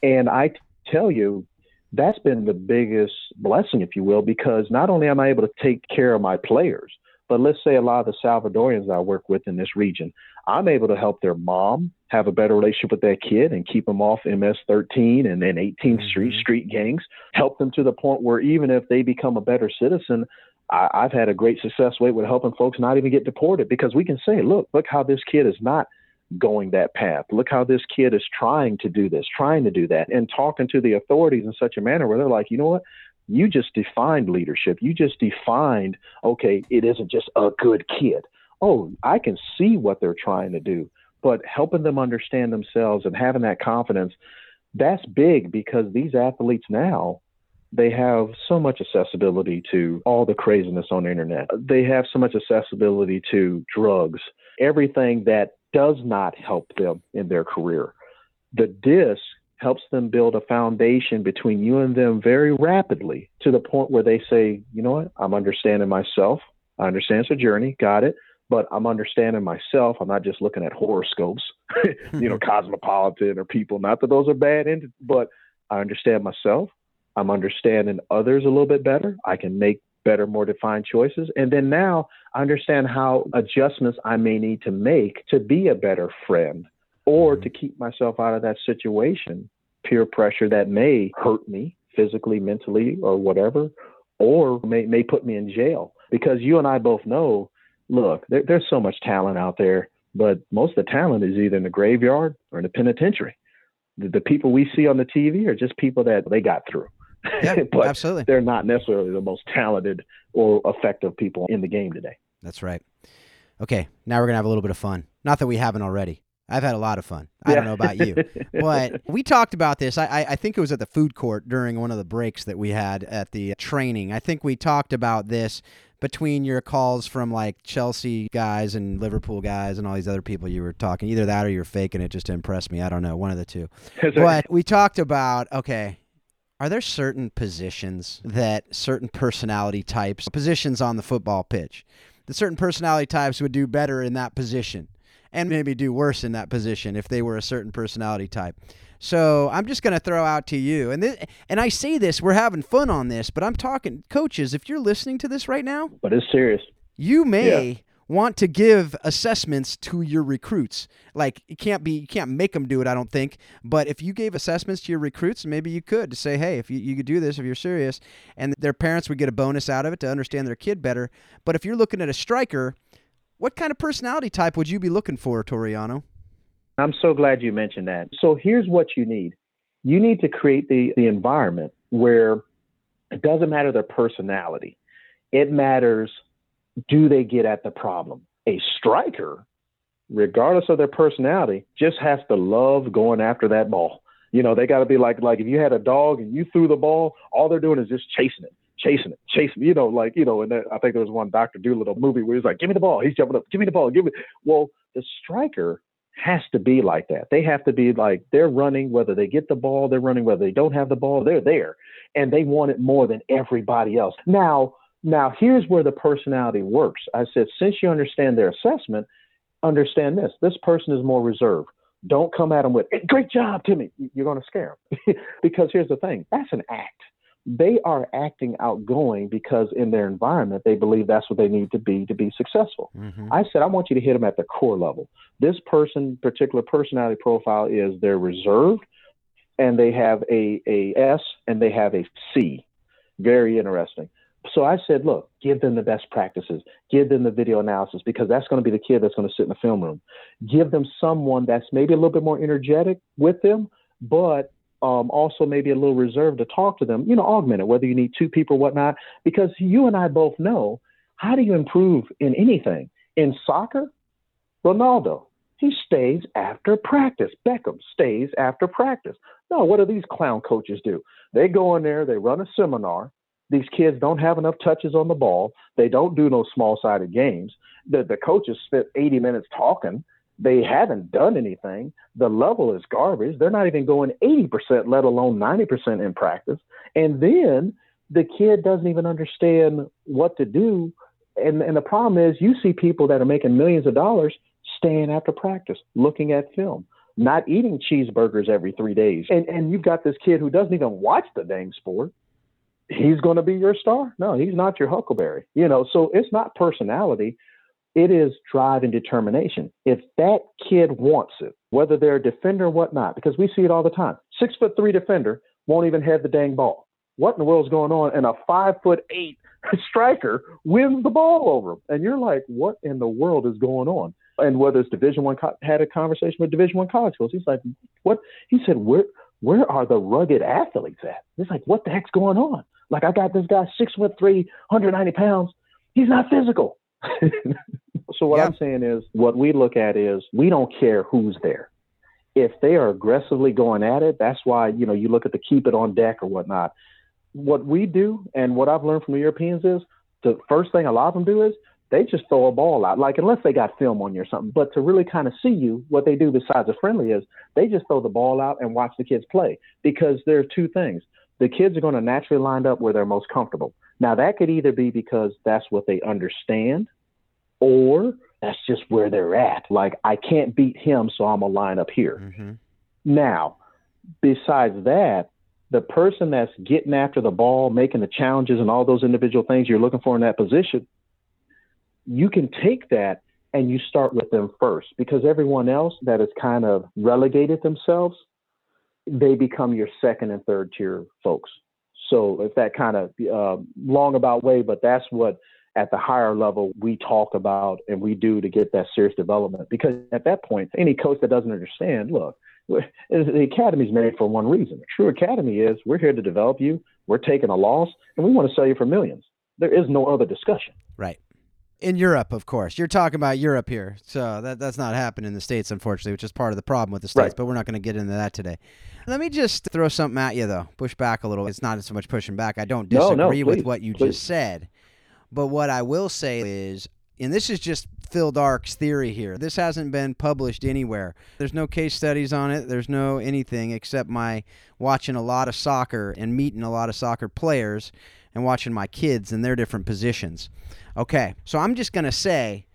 And I tell you, that's been the biggest blessing, if you will, because not only am I able to take care of my players, but let's say a lot of the Salvadorians I work with in this region, I'm able to help their mom have a better relationship with that kid and keep them off MS 13 and then 18th mm-hmm. Street street gangs. Help them to the point where even if they become a better citizen, I, I've had a great success rate with helping folks not even get deported because we can say, look, look how this kid is not going that path. Look how this kid is trying to do this, trying to do that, and talking to the authorities in such a manner where they're like, you know what? You just defined leadership. You just defined, okay, it isn't just a good kid. Oh, I can see what they're trying to do. But helping them understand themselves and having that confidence, that's big because these athletes now, they have so much accessibility to all the craziness on the internet. They have so much accessibility to drugs, everything that does not help them in their career. The disc helps them build a foundation between you and them very rapidly to the point where they say, you know what, I'm understanding myself. I understand it's a journey, got it. But I'm understanding myself. I'm not just looking at horoscopes, *laughs* you know, *laughs* cosmopolitan or people. Not that those are bad, but I understand myself. I'm understanding others a little bit better. I can make better, more defined choices. And then now I understand how adjustments I may need to make to be a better friend or mm-hmm. to keep myself out of that situation, peer pressure that may hurt me physically, mentally, or whatever, or may, may put me in jail. Because you and I both know, look, there, there's so much talent out there, but most of the talent is either in the graveyard or in the penitentiary. The, the people we see on the TV are just people that they got through. Yeah, *laughs* but absolutely. They're not necessarily the most talented or effective people in the game today. That's right. Okay, now we're gonna have a little bit of fun. Not that we haven't already. I've had a lot of fun. I don't know about you, *laughs* but we talked about this. I, I think it was at the food court during one of the breaks that we had at the training. I think we talked about this between your calls from like Chelsea guys and Liverpool guys and all these other people you were talking. Either that or you're faking it just to impress me. I don't know. One of the two. *laughs* but we talked about okay, are there certain positions that certain personality types, positions on the football pitch, that certain personality types would do better in that position and maybe do worse in that position if they were a certain personality type? So I'm just going to throw out to you, and this, and I say this, we're having fun on this, but I'm talking coaches. If you're listening to this right now, but it's serious. You may yeah want to give assessments to your recruits. Like you can't be you can't make them do it, I don't think. But if you gave assessments to your recruits, maybe you could to say, hey, if you, you could do this if you're serious, and their parents would get a bonus out of it to understand their kid better. But if you're looking at a striker, what kind of personality type would you be looking for, Toriano? I'm so glad you mentioned that. So here's what you need. You need to create the, the environment where it doesn't matter their personality. It matters do they get at the problem? A striker, regardless of their personality, just has to love going after that ball. You know, they got to be like like if you had a dog and you threw the ball, all they're doing is just chasing it, chasing it, chasing. You know, like you know, and I think there was one Doctor Dolittle movie where he's like, "Give me the ball." He's jumping up, "Give me the ball." Give me. Well, the striker has to be like that. They have to be like they're running whether they get the ball, they're running whether they don't have the ball, they're there, and they want it more than everybody else. Now now, here's where the personality works. I said, since you understand their assessment, understand this. This person is more reserved. Don't come at them with, great job, Timmy. You're going to scare them. *laughs* because here's the thing that's an act. They are acting outgoing because in their environment, they believe that's what they need to be to be successful. Mm-hmm. I said, I want you to hit them at the core level. This person, particular personality profile is they're reserved and they have a, a S and they have a C. Very interesting so I said, look, give them the best practices, give them the video analysis because that's going to be the kid that's going to sit in the film room. Give them someone that's maybe a little bit more energetic with them, but um, also maybe a little reserved to talk to them. You know, augment it, whether you need two people or whatnot, because you and I both know how do you improve in anything? In soccer, Ronaldo, he stays after practice. Beckham stays after practice. No, what do these clown coaches do? They go in there, they run a seminar These kids don't have enough touches on the ball. They don't do no small sided games. The, the coaches spent 80 minutes talking. They haven't done anything. The level is garbage. They're not even going 80%, let alone 90% in practice. And then the kid doesn't even understand what to do. And, and the problem is, you see people that are making millions of dollars staying after practice, looking at film, not eating cheeseburgers every three days. And, and you've got this kid who doesn't even watch the dang sport. He's going to be your star? No, he's not your Huckleberry. You know, so it's not personality. It is drive and determination. If that kid wants it, whether they're a defender or whatnot, because we see it all the time. Six foot three defender won't even have the dang ball. What in the world's going on? And a five foot eight *laughs* striker wins the ball over him. And you're like, what in the world is going on? And whether it's Division One, co- had a conversation with Division One college coach. He's like, what? He said, where where are the rugged athletes at? It's like, what the heck's going on? Like I got this guy six foot three, 190 pounds. He's not physical. *laughs* so what I'm saying is, what we look at is we don't care who's there. If they are aggressively going at it, that's why you know you look at the keep it on deck or whatnot. What we do, and what I've learned from the Europeans is the first thing a lot of them do is they just throw a ball out, like unless they got film on you or something. But to really kind of see you, what they do besides a friendly is they just throw the ball out and watch the kids play because there are two things. The kids are going to naturally line up where they're most comfortable. Now that could either be because that's what they understand, or that's just where they're at. Like I can't beat him, so I'm gonna line up here. Mm-hmm. Now, besides that, the person that's getting after the ball, making the challenges, and all those individual things you're looking for in that position, you can take that and you start with them first because everyone else that has kind of relegated themselves, they become your second and third tier folks. So if that kind of uh, long about way, but that's what at the higher level we talk about and we do to get that serious development. Because at that point, any coach that doesn't understand, look, the academy is made for one reason. A true academy is we're here to develop you. We're taking a loss, and we want to sell you for millions. There is no other discussion. Right. In Europe, of course. You're talking about Europe here. So that, that's not happening in the States, unfortunately, which is part of the problem with the States, Right. but we're not going to get into that today. Let me just throw something at you, though. Push back a little. It's not so much pushing back. I don't disagree no, with please, what you please. just said. But what I will say is, and this is just Phil Dark's theory here. This hasn't been published anywhere. There's no case studies on it. There's no anything except my watching a lot of soccer and meeting a lot of soccer players and watching my kids in their different positions. Okay, so I'm just going to say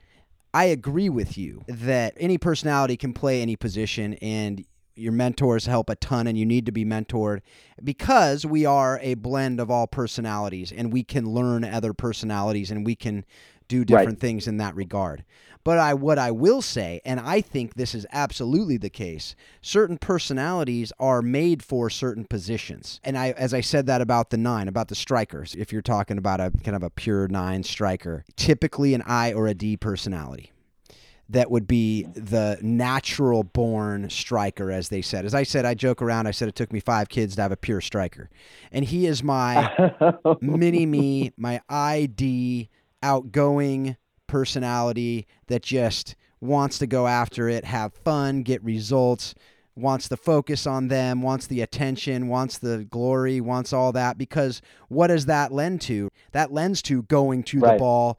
I agree with you that any personality can play any position and your mentors help a ton and you need to be mentored because we are a blend of all personalities and we can learn other personalities and we can do different things in that regard. But I what I will say and I think this is absolutely the case, certain personalities are made for certain positions. And I as I said that about the 9, about the strikers, if you're talking about a kind of a pure 9 striker, typically an I or a D personality that would be the natural born striker, as they said. As I said, I joke around. I said it took me five kids to have a pure striker. And he is my *laughs* mini me, my ID, outgoing personality that just wants to go after it, have fun, get results, wants to focus on them, wants the attention, wants the glory, wants all that. Because what does that lend to? That lends to going to the ball,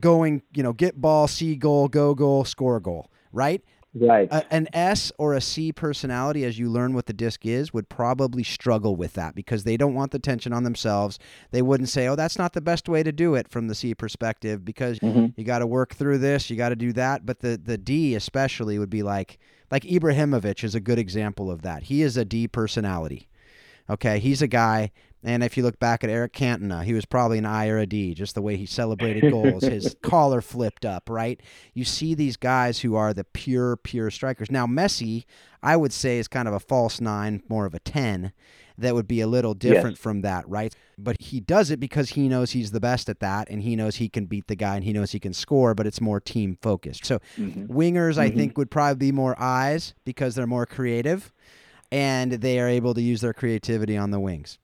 going, you know, get ball, see goal, go goal, score goal, right? Right. A, an S or a C personality, as you learn what the disc is, would probably struggle with that because they don't want the tension on themselves. They wouldn't say, "Oh, that's not the best way to do it" from the C perspective because Mhm. you got to work through this, you got to do that. But the the D especially would be like like Ibrahimovic is a good example of that. He is a D personality. Okay, he's a guy, and if you look back at Eric Cantona, he was probably an I or a D, just the way he celebrated *laughs* goals. His collar flipped up, right? You see these guys who are the pure, pure strikers. Now, Messi, I would say, is kind of a false nine, more of a 10. That would be a little different from that, right? But he does it because he knows he's the best at that, and he knows he can beat the guy, and he knows he can score. But it's more team focused. So wingers, I Mhm. think, would probably be more eyes because they're more creative, and they are able to use their creativity on the wings.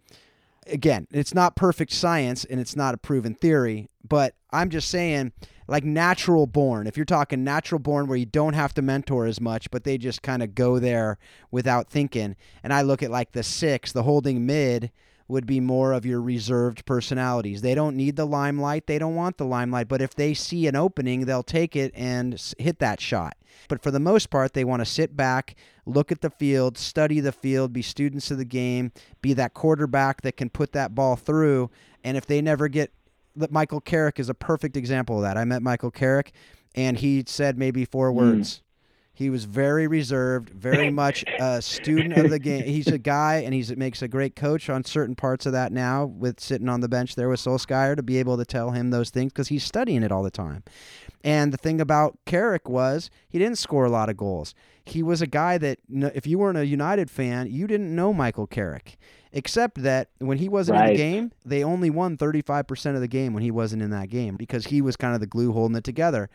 Again, it's not perfect science and it's not a proven theory, but I'm just saying, like natural born. If you're talking natural born where you don't have to mentor as much, but they just kind of go there without thinking. And I look at like the six, the holding mid would be more of your reserved personalities. They don't need the limelight, they don't want the limelight, but if they see an opening, they'll take it and hit that shot. But for the most part, they want to sit back, look at the field, study the field, be students of the game, be that quarterback that can put that ball through. And if they never get, Michael Carrick is a perfect example of that. I met Michael Carrick, and he said maybe four mm. words. He was very reserved, very *laughs* much a student of the game. He's a guy, and he makes a great coach on certain parts of that now. With sitting on the bench there with Solskjaer to be able to tell him those things because he's studying it all the time. And the thing about Carrick was he didn't score a lot of goals. He was a guy that if you weren't a United fan, you didn't know Michael Carrick. Except that when he wasn't right. in the game, they only won 35% of the game when he wasn't in that game because he was kind of the glue holding it together.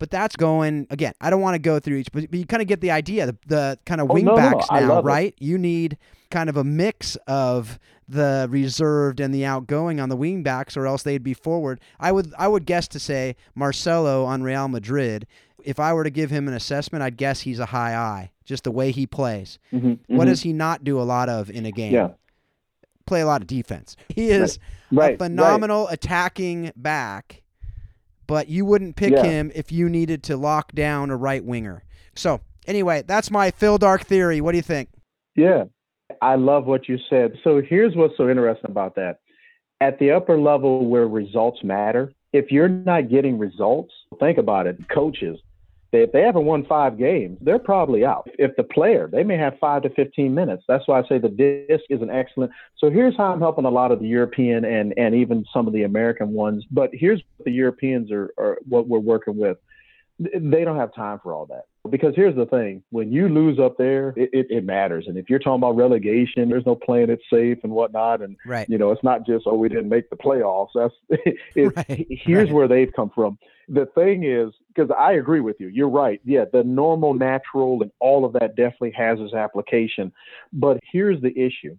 But that's going again. I don't want to go through each, but, you kind of get the idea. The, the kind of oh, wingbacks no, no, now, right? It. You need kind of a mix of the reserved and the outgoing on the wingbacks, or else they'd be forward. I would I would guess to say Marcelo on Real Madrid. If I were to give him an assessment, I'd guess he's a high I, just the way he plays. Mm-hmm, mm-hmm. What does he not do a lot of in a game? Yeah. Play a lot of defense. He is right. a phenomenal right. attacking back but you wouldn't pick yeah. him if you needed to lock down a right winger. So, anyway, that's my Phil Dark theory. What do you think? Yeah, I love what you said. So, here's what's so interesting about that. At the upper level where results matter, if you're not getting results, think about it. Coaches, they, if they haven't won five games, they're probably out. If the player, they may have five to 15 minutes. That's why I say the disc is an excellent. So here's how I'm helping a lot of the European and, and even some of the American ones. But here's what the Europeans are, are what we're working with. They don't have time for all that. Because here's the thing when you lose up there, it, it, it, matters. And if you're talking about relegation, there's no playing it safe and whatnot. And, right. you know, it's not just, oh, we didn't make the playoffs. That's *laughs* it, *laughs* right. Here's right. where they've come from. The thing is, because I agree with you, you're right. Yeah, the normal, natural, and all of that definitely has its application. But here's the issue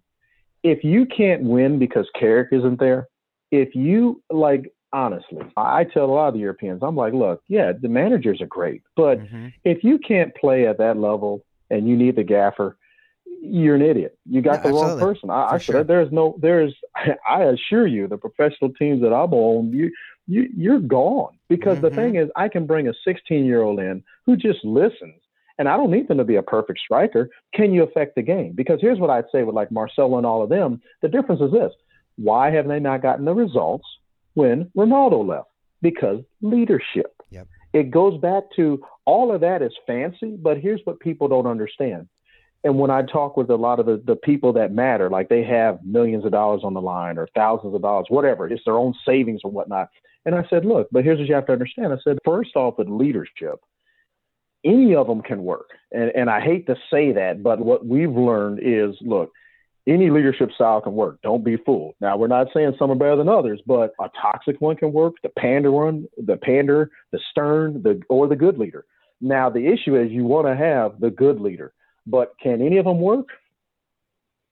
if you can't win because Carrick isn't there, if you like honestly. I tell a lot of the Europeans, I'm like, look, yeah, the managers are great, but mm-hmm. if you can't play at that level and you need the gaffer, you're an idiot. You got yeah, the wrong person. I, I sure. there's no, there's, *laughs* I assure you, the professional teams that I'm on, you, you, you're gone because mm-hmm. the thing is, I can bring a 16 year old in who just listens. And I don't need them to be a perfect striker. Can you affect the game? Because here's what I'd say with like Marcelo and all of them. The difference is this: why have they not gotten the results? When Ronaldo left because leadership. Yep. It goes back to all of that is fancy, but here's what people don't understand. And when I talk with a lot of the, the people that matter, like they have millions of dollars on the line or thousands of dollars, whatever, it's their own savings or whatnot. And I said, look, but here's what you have to understand. I said, first off, with leadership, any of them can work. And, and I hate to say that, but what we've learned is look, any leadership style can work. Don't be fooled. Now we're not saying some are better than others, but a toxic one can work. The pander one, the pander, the stern, the or the good leader. Now the issue is you want to have the good leader, but can any of them work?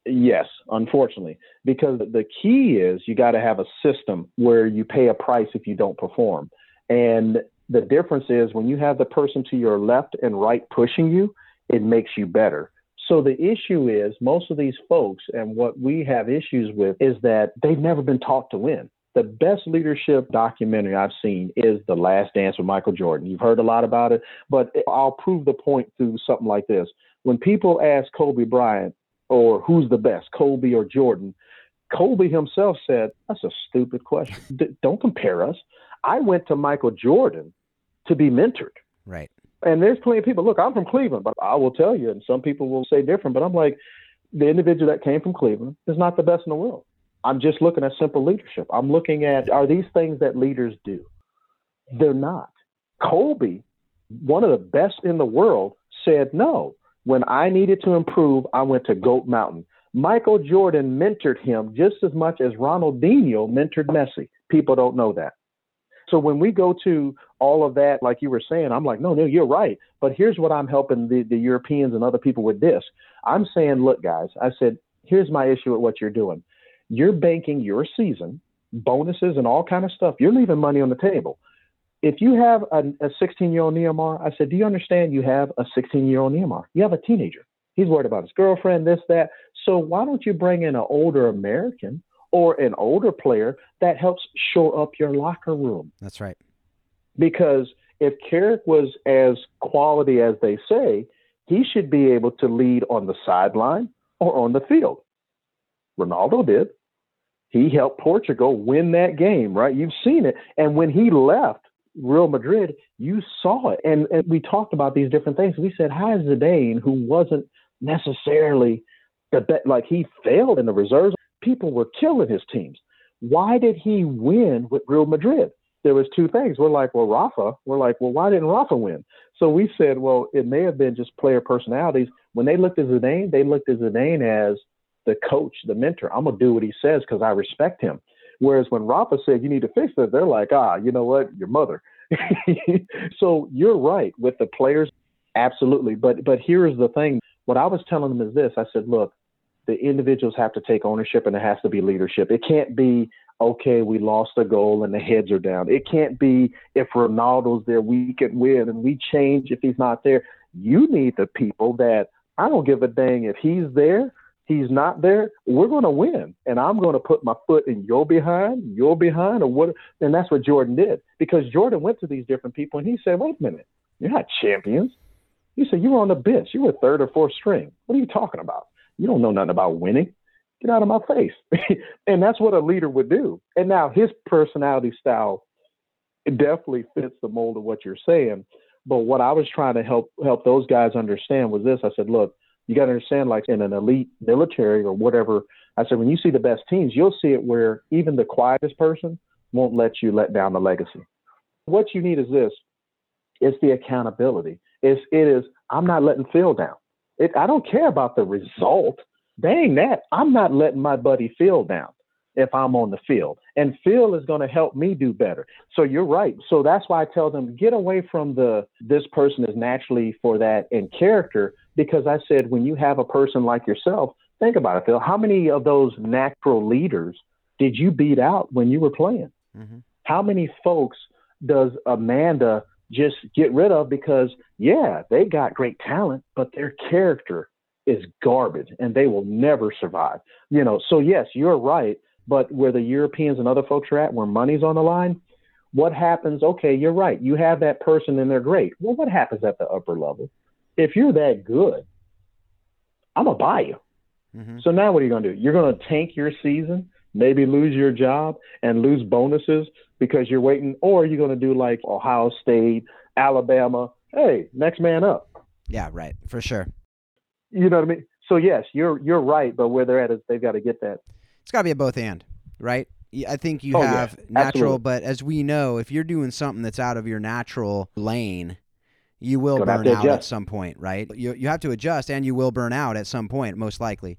Yes, unfortunately, because the key is you got to have a system where you pay a price if you don't perform. And the difference is when you have the person to your left and right pushing you, it makes you better so the issue is most of these folks, and what we have issues with is that they've never been taught to win. The best leadership documentary I've seen is The Last Dance with Michael Jordan. You've heard a lot about it, but I'll prove the point through something like this. When people ask Kobe Bryant or who's the best, Kobe or Jordan, Kobe himself said, That's a stupid question. D- don't compare us. I went to Michael Jordan to be mentored. Right. And there's plenty of people. Look, I'm from Cleveland, but I will tell you, and some people will say different, but I'm like, the individual that came from Cleveland is not the best in the world. I'm just looking at simple leadership. I'm looking at are these things that leaders do? They're not. Kobe, one of the best in the world, said no. When I needed to improve, I went to Goat Mountain. Michael Jordan mentored him just as much as Ronaldinho mentored Messi. People don't know that. So when we go to all of that, like you were saying, I'm like, no, no, you're right. But here's what I'm helping the, the Europeans and other people with this. I'm saying, look, guys, I said, here's my issue with what you're doing. You're banking your season, bonuses and all kind of stuff. You're leaving money on the table. If you have a 16 year old Neymar, I said, do you understand you have a 16 year old Neymar? You have a teenager. He's worried about his girlfriend, this, that. So why don't you bring in an older American or an older player that helps shore up your locker room? That's right. Because if Carrick was as quality as they say, he should be able to lead on the sideline or on the field. Ronaldo did. He helped Portugal win that game, right? You've seen it. And when he left Real Madrid, you saw it. And, and we talked about these different things. We said, how is Zidane, who wasn't necessarily the best, like he failed in the reserves, people were killing his teams. Why did he win with Real Madrid? There was two things. We're like, well, Rafa. We're like, well, why didn't Rafa win? So we said, well, it may have been just player personalities. When they looked at Zidane, they looked at Zidane as the coach, the mentor. I'm gonna do what he says because I respect him. Whereas when Rafa said you need to fix it, they're like, ah, you know what, your mother. *laughs* so you're right with the players, absolutely. But but here's the thing. What I was telling them is this. I said, look, the individuals have to take ownership and it has to be leadership. It can't be okay, we lost a goal and the heads are down. It can't be if Ronaldo's there, we can win and we change if he's not there. You need the people that I don't give a dang if he's there he's not there, we're going to win. And I'm going to put my foot in your behind, your behind, or what. And that's what Jordan did because Jordan went to these different people and he said, wait a minute, you're not champions. He said, you were on the bench. You were third or fourth string. What are you talking about? You don't know nothing about winning. Get out of my face. *laughs* and that's what a leader would do. And now his personality style definitely fits the mold of what you're saying. But what I was trying to help help those guys understand was this. I said, look, you got to understand, like in an elite military or whatever, I said, when you see the best teams, you'll see it where even the quietest person won't let you let down the legacy. What you need is this it's the accountability. It's, it is, I'm not letting Phil down. It, I don't care about the result. Dang that. I'm not letting my buddy Phil down if I'm on the field. And Phil is going to help me do better. So you're right. So that's why I tell them get away from the this person is naturally for that in character because I said when you have a person like yourself, think about it, Phil. How many of those natural leaders did you beat out when you were playing? Mm-hmm. How many folks does Amanda just get rid of because yeah, they got great talent, but their character is garbage and they will never survive. You know, so yes, you're right but where the Europeans and other folks are at, where money's on the line, what happens? Okay, you're right. You have that person and they're great. Well, what happens at the upper level? If you're that good, I'm gonna buy you. Mm-hmm. So now what are you gonna do? You're gonna tank your season, maybe lose your job and lose bonuses because you're waiting, or you're gonna do like Ohio State, Alabama. Hey, next man up. Yeah, right, for sure. You know what I mean? So yes, you're you're right, but where they're at is they've got to get that it's got to be a both and, right? I think you oh, have yeah. natural, Absolutely. but as we know, if you're doing something that's out of your natural lane, you will burn out at some point, right? You you have to adjust, and you will burn out at some point, most likely.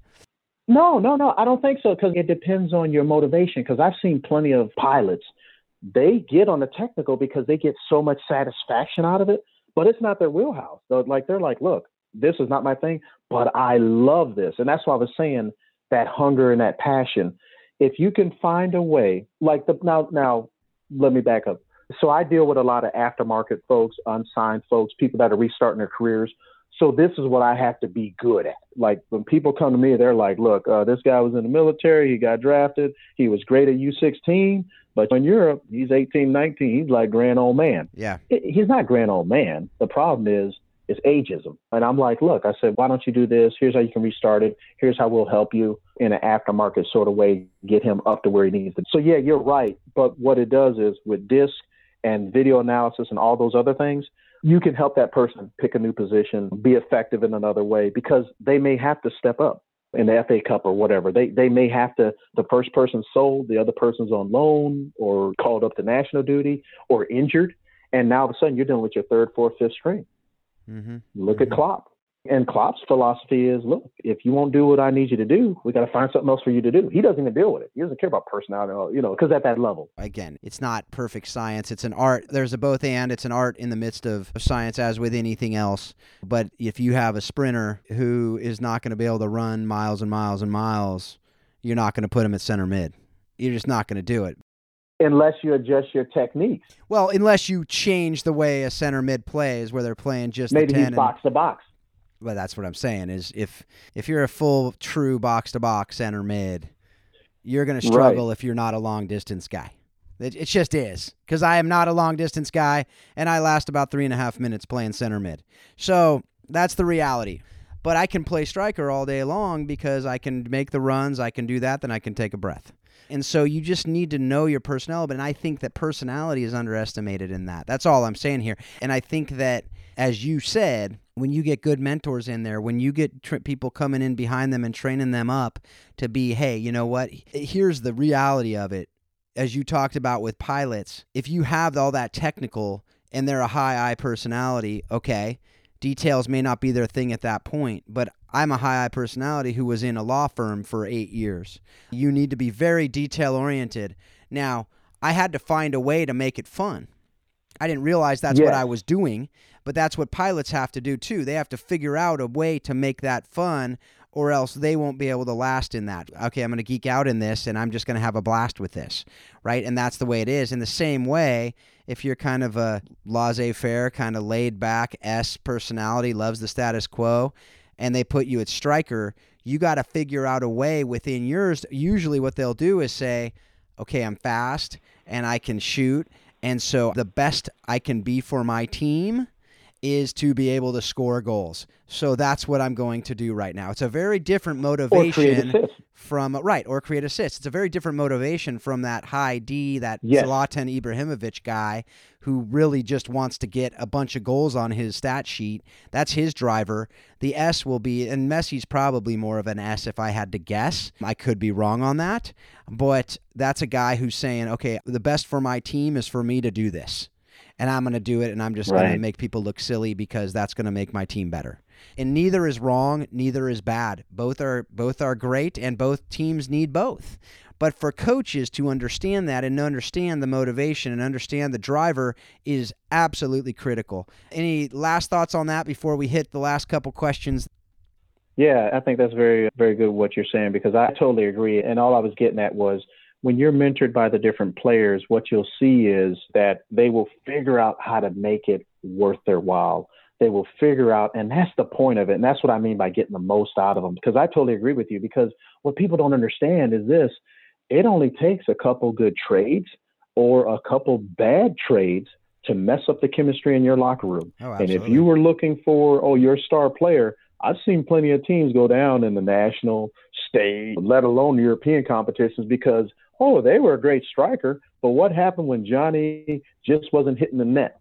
No, no, no, I don't think so because it depends on your motivation. Because I've seen plenty of pilots, they get on the technical because they get so much satisfaction out of it, but it's not their wheelhouse. So like they're like, look, this is not my thing, but I love this, and that's why I was saying that hunger and that passion. If you can find a way, like the now now, let me back up. So I deal with a lot of aftermarket folks, unsigned folks, people that are restarting their careers. So this is what I have to be good at. Like when people come to me, they're like, "Look, uh, this guy was in the military. He got drafted. He was great at U16, but in Europe, he's 18, 19. He's like grand old man. Yeah, he's not grand old man. The problem is is ageism. And I'm like, look, I said, why don't you do this? Here's how you can restart it. Here's how we'll help you in an aftermarket sort of way, get him up to where he needs to. So yeah, you're right. But what it does is with disc and video analysis and all those other things, you can help that person pick a new position, be effective in another way because they may have to step up in the FA Cup or whatever. They they may have to the first person sold, the other person's on loan or called up to national duty or injured. And now all of a sudden you're dealing with your third, fourth, fifth string. Mm-hmm. Look mm-hmm. at Klopp. And Klopp's philosophy is, look, if you won't do what I need you to do, we got to find something else for you to do. He doesn't even deal with it. He doesn't care about personality, you know, because at that level. Again, it's not perfect science. It's an art. There's a both and. It's an art in the midst of science, as with anything else. But if you have a sprinter who is not going to be able to run miles and miles and miles, you're not going to put him at center mid. You're just not going to do it unless you adjust your techniques. Well, unless you change the way a center mid plays, where they're playing just maybe the he's box to box. But that's what I'm saying is if if you're a full true box to box center mid, you're going to struggle right. if you're not a long distance guy. It, it just is because I am not a long distance guy and I last about three and a half minutes playing center mid. So that's the reality. But I can play striker all day long because I can make the runs, I can do that, then I can take a breath. And so you just need to know your personality. And I think that personality is underestimated in that. That's all I'm saying here. And I think that, as you said, when you get good mentors in there, when you get tr- people coming in behind them and training them up to be, hey, you know what? Here's the reality of it. As you talked about with pilots, if you have all that technical and they're a high I personality, okay, details may not be their thing at that point, but I'm a high I personality who was in a law firm for eight years. You need to be very detail oriented. Now, I had to find a way to make it fun. I didn't realize that's what I was doing, but that's what pilots have to do too. They have to figure out a way to make that fun or else they won't be able to last in that. Okay, I'm going to geek out in this and I'm just going to have a blast with this, right? And that's the way it is. In the same way, if you're kind of a laissez faire, kind of laid back S personality, loves the status quo, and they put you at striker, you got to figure out a way within yours. Usually, what they'll do is say, okay, I'm fast and I can shoot. And so the best I can be for my team is to be able to score goals. So that's what I'm going to do right now. It's a very different motivation from right or create assists. It's a very different motivation from that high D, that yes. Zlatan Ibrahimovic guy who really just wants to get a bunch of goals on his stat sheet. That's his driver. The S will be, and Messi's probably more of an S if I had to guess. I could be wrong on that, but that's a guy who's saying, okay, the best for my team is for me to do this and I'm going to do it and I'm just right. going to make people look silly because that's going to make my team better. And neither is wrong, neither is bad. Both are both are great and both teams need both. But for coaches to understand that and understand the motivation and understand the driver is absolutely critical. Any last thoughts on that before we hit the last couple questions? Yeah, I think that's very, very good what you're saying because I totally agree. And all I was getting at was when you're mentored by the different players, what you'll see is that they will figure out how to make it worth their while. They will figure out, and that's the point of it. And that's what I mean by getting the most out of them. Because I totally agree with you. Because what people don't understand is this it only takes a couple good trades or a couple bad trades to mess up the chemistry in your locker room. Oh, and if you were looking for, oh, your star player, I've seen plenty of teams go down in the national, state, let alone European competitions because oh, they were a great striker, but what happened when Johnny just wasn't hitting the net?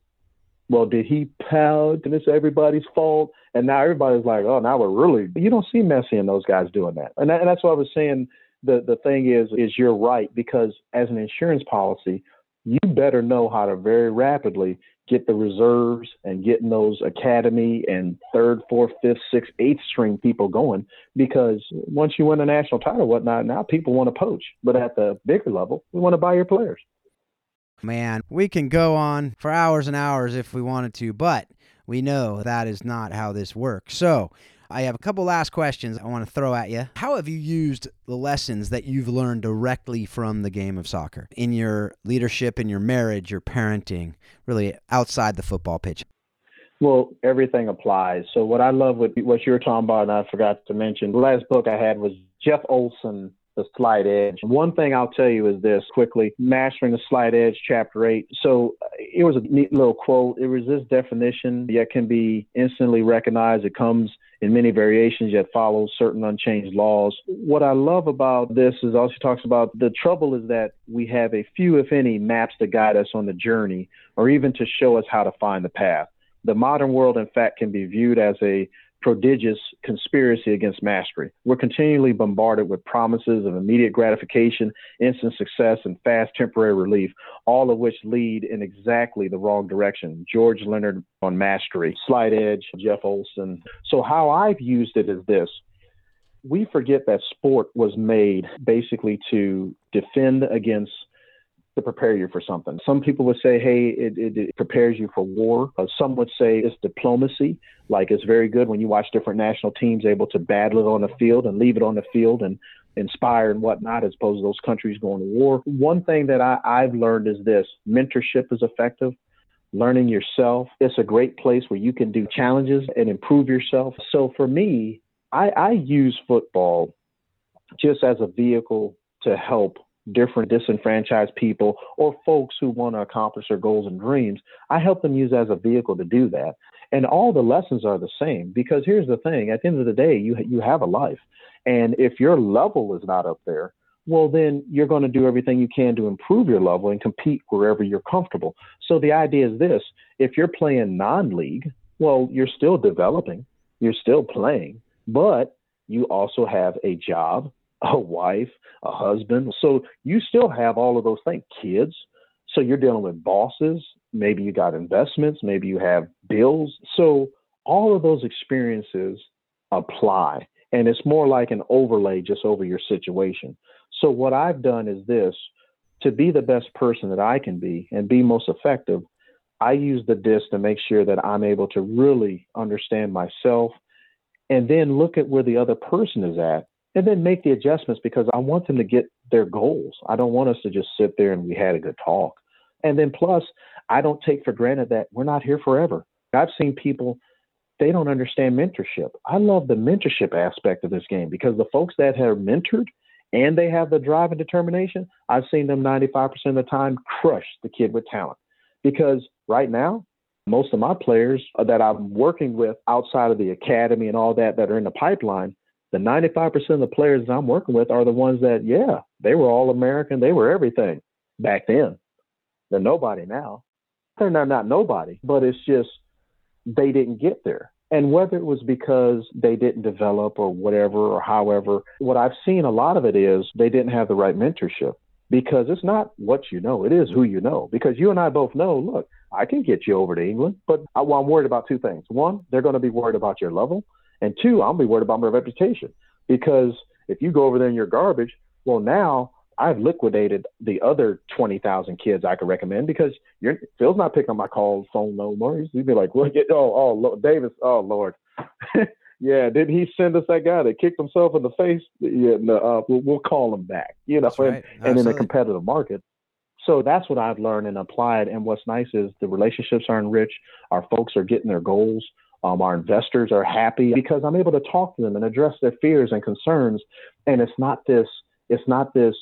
Well, did he pout and it's everybody's fault? And now everybody's like, oh, now we're really. You don't see Messi and those guys doing that. And, that, and that's what I was saying. The the thing is, is you're right because as an insurance policy, you better know how to very rapidly get the reserves and getting those academy and third, fourth, fifth, sixth, eighth string people going. Because once you win a national title, whatnot, now people want to poach. But at the bigger level, we want to buy your players. Man, we can go on for hours and hours if we wanted to, but we know that is not how this works. So I have a couple last questions I want to throw at you. How have you used the lessons that you've learned directly from the game of soccer in your leadership, in your marriage, your parenting, really outside the football pitch? Well, everything applies. So what I love with what you were talking about, and I forgot to mention, the last book I had was Jeff Olson the slight edge. One thing I'll tell you is this quickly Mastering the Slight Edge, Chapter 8. So uh, it was a neat little quote. It was this definition, yet can be instantly recognized. It comes in many variations, yet follows certain unchanged laws. What I love about this is also talks about the trouble is that we have a few, if any, maps to guide us on the journey or even to show us how to find the path. The modern world, in fact, can be viewed as a prodigious conspiracy against mastery. We're continually bombarded with promises of immediate gratification, instant success, and fast temporary relief, all of which lead in exactly the wrong direction. George Leonard on mastery, Slight Edge, Jeff Olson. So, how I've used it is this. We forget that sport was made basically to defend against to prepare you for something. Some people would say, hey, it, it, it prepares you for war. Uh, some would say it's diplomacy. Like it's very good when you watch different national teams able to battle it on the field and leave it on the field and inspire and whatnot, as opposed to those countries going to war. One thing that I, I've learned is this mentorship is effective. learning yourself. It's a great place where you can do challenges and improve yourself. So for me, I, I use football just as a vehicle to help different disenfranchised people or folks who want to accomplish their goals and dreams. I help them use as a vehicle to do that. And all the lessons are the same because here's the thing at the end of the day, you, you have a life. And if your level is not up there, well, then you're going to do everything you can to improve your level and compete wherever you're comfortable. So the idea is this if you're playing non league, well, you're still developing, you're still playing, but you also have a job, a wife, a husband. So you still have all of those things, kids. So you're dealing with bosses. Maybe you got investments, maybe you have bills. So all of those experiences apply. And it's more like an overlay just over your situation. So what I've done is this to be the best person that I can be and be most effective, I use the DISC to make sure that I'm able to really understand myself and then look at where the other person is at and then make the adjustments because I want them to get their goals. I don't want us to just sit there and we had a good talk. And then plus, I don't take for granted that we're not here forever. I've seen people they don't understand mentorship. I love the mentorship aspect of this game because the folks that have mentored and they have the drive and determination, I've seen them 95% of the time crush the kid with talent. Because right now, most of my players that I'm working with outside of the academy and all that that are in the pipeline, the 95% of the players I'm working with are the ones that, yeah, they were all American, they were everything back then. They're nobody now. They're not, not nobody, but it's just they didn't get there. And whether it was because they didn't develop or whatever or however, what I've seen a lot of it is they didn't have the right mentorship because it's not what you know, it is who you know. Because you and I both know, look, I can get you over to England, but I, well, I'm worried about two things. One, they're going to be worried about your level. And two, I'm be worried about my reputation because if you go over there and you're garbage, well, now I've liquidated the other 20,000 kids I could recommend because you're, Phil's not picking up my call phone no more. He'd be like, well, oh, oh, Lord, Davis, oh, Lord. *laughs* yeah, didn't he send us that guy that kicked himself in the face? Yeah, no, uh, we'll, we'll call him back, you know, and, and in a competitive market. So that's what I've learned and applied. And what's nice is the relationships are enriched. Our folks are getting their goals. Um, our investors are happy because I'm able to talk to them and address their fears and concerns. And it's not this, it's not this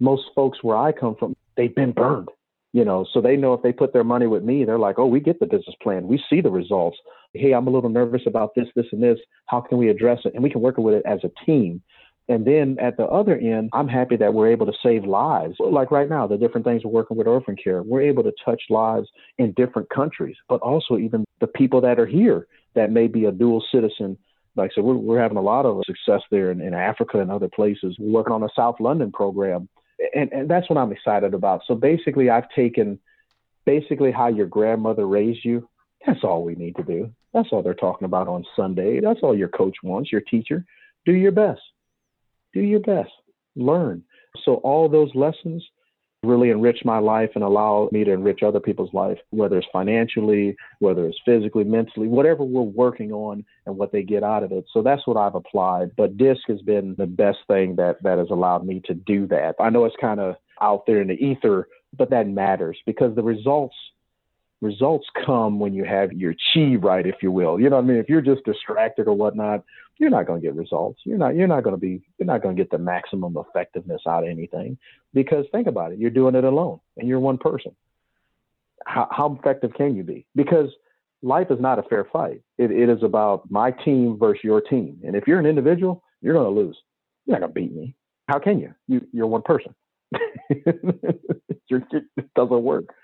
most folks where I come from, they've been burned, you know, so they know if they put their money with me, they're like, oh, we get the business plan. We see the results. Hey, I'm a little nervous about this, this, and this. How can we address it? And we can work with it as a team. And then at the other end, I'm happy that we're able to save lives. Like right now, the different things we're working with orphan care, we're able to touch lives in different countries, but also even the people that are here that may be a dual citizen like I said, we're, we're having a lot of success there in, in Africa and other places. We're working on a South London program and, and that's what I'm excited about. So basically, I've taken basically how your grandmother raised you. That's all we need to do. That's all they're talking about on Sunday. That's all your coach wants, your teacher. Do your best. Do your best. Learn. So all those lessons really enrich my life and allow me to enrich other people's life, whether it's financially, whether it's physically, mentally, whatever we're working on and what they get out of it. So that's what I've applied. But DISC has been the best thing that that has allowed me to do that. I know it's kind of out there in the ether, but that matters because the results results come when you have your chi right, if you will. You know what I mean? If you're just distracted or whatnot, you're not going to get results. You're not. You're not going to be. You're not going to get the maximum effectiveness out of anything because think about it. You're doing it alone, and you're one person. How, how effective can you be? Because life is not a fair fight. It, it is about my team versus your team. And if you're an individual, you're going to lose. You're not going to beat me. How can you? You you're one person. *laughs* it doesn't work.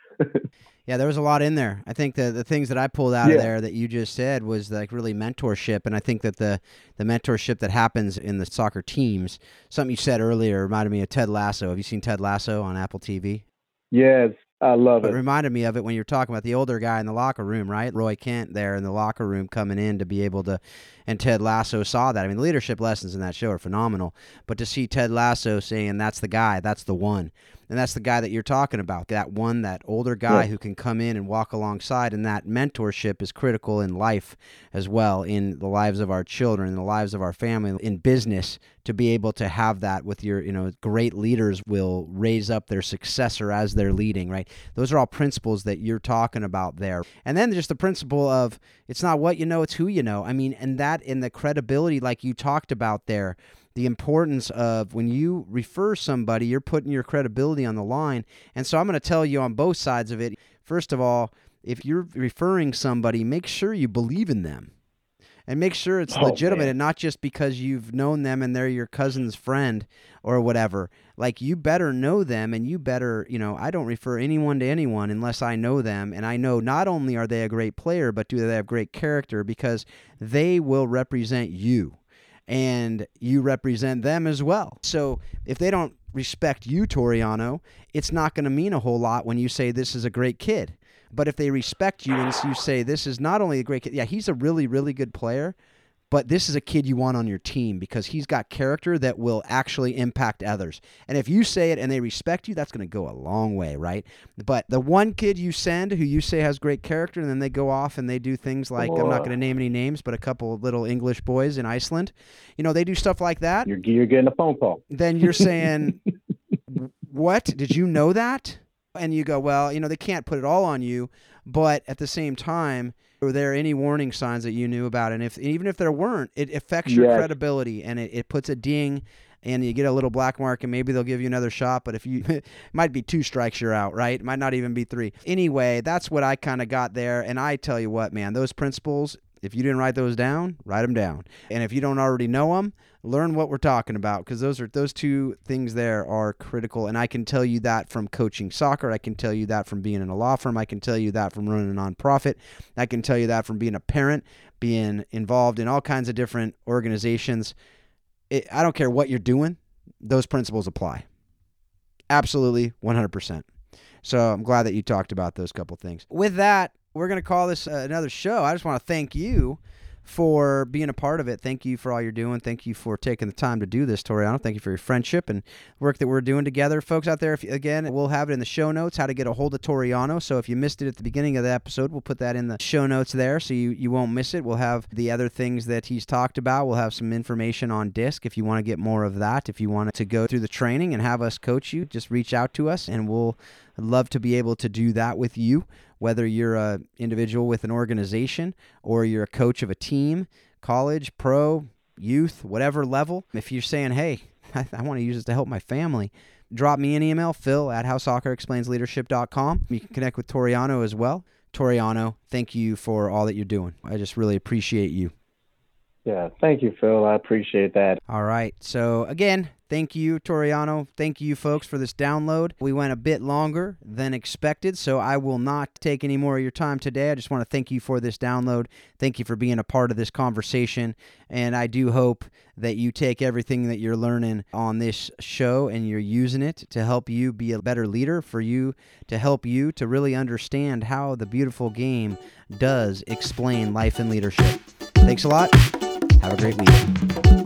Yeah, there was a lot in there. I think the the things that I pulled out yeah. of there that you just said was like really mentorship, and I think that the the mentorship that happens in the soccer teams, something you said earlier, reminded me of Ted Lasso. Have you seen Ted Lasso on Apple TV? Yes, I love it. It reminded me of it when you're talking about the older guy in the locker room, right? Roy Kent there in the locker room coming in to be able to And Ted Lasso saw that. I mean, the leadership lessons in that show are phenomenal. But to see Ted Lasso saying, that's the guy, that's the one. And that's the guy that you're talking about, that one, that older guy Yeah. who can come in and walk alongside. And that mentorship is critical in life as well, in the lives of our children, in the lives of our family, in business, to be able to have that with your, you know, great leaders will raise up their successor as they're leading, right? Those are all principles that you're talking about there. And then just the principle of it's not what you know, it's who you know. I mean, and that in the credibility, like you talked about there, the importance of when you refer somebody, you're putting your credibility on the line. And so I'm going to tell you on both sides of it. First of all, if you're referring somebody, make sure you believe in them and make sure it's Oh, legitimate man. and not just because you've known them and they're your cousin's friend or whatever. Like you better know them and you better, you know, I don't refer anyone to anyone unless I know them and I know not only are they a great player, but do they have great character because they will represent you and you represent them as well. So if they don't respect you, Toriano, it's not going to mean a whole lot when you say this is a great kid. But if they respect you and you say this is not only a great kid, yeah, he's a really, really good player, but this is a kid you want on your team because he's got character that will actually impact others. And if you say it and they respect you, that's going to go a long way, right? But the one kid you send who you say has great character and then they go off and they do things like I'm not going to name any names, but a couple of little English boys in Iceland, you know, they do stuff like that, You're, you're getting a phone call. then you're saying, *laughs* "What? Did you know that?" And you go, "Well, you know, they can't put it all on you, but at the same time, were there any warning signs that you knew about? And if even if there weren't, it affects your Yes. credibility and it, it puts a ding." And you get a little black mark, and maybe they'll give you another shot. But if you, *laughs* it might be two strikes, you're out, right? It might not even be three. Anyway, that's what I kind of got there. And I tell you what, man, those principles, if you didn't write those down, write them down. And if you don't already know them, learn what we're talking about because those are those two things there are critical. And I can tell you that from coaching soccer. I can tell you that from being in a law firm. I can tell you that from running a nonprofit. I can tell you that from being a parent, being involved in all kinds of different organizations. It, I don't care what you're doing; those principles apply. Absolutely, 100%. So I'm glad that you talked about those couple things. With that, we're going to call this uh, another show. I just want to thank you for being a part of it. Thank you for all you're doing. Thank you for taking the time to do this, Toriano. Thank you for your friendship and work that we're doing together. Folks out there, if, again, we'll have it in the show notes how to get a hold of Toriano. So if you missed it at the beginning of the episode, we'll put that in the show notes there so you, you won't miss it. We'll have the other things that he's talked about. We'll have some information on DISC if you want to get more of that. If you want to go through the training and have us coach you, just reach out to us and we'll love to be able to do that with you whether you're a individual with an organization or you're a coach of a team, college, pro, youth, whatever level. If you're saying, hey, *laughs* I, I want to use this to help my family, drop me an email, phil at howsoccerexplainsleadership.com. You can connect with Toriano as well. Toriano, thank you for all that you're doing. I just really appreciate you. Yeah, thank you, Phil. I appreciate that. All right. So, again, thank you, Toriano. Thank you, folks, for this download. We went a bit longer than expected, so I will not take any more of your time today. I just want to thank you for this download. Thank you for being a part of this conversation. And I do hope that you take everything that you're learning on this show and you're using it to help you be a better leader, for you to help you to really understand how the beautiful game does explain life and leadership. Thanks a lot. Have a great week.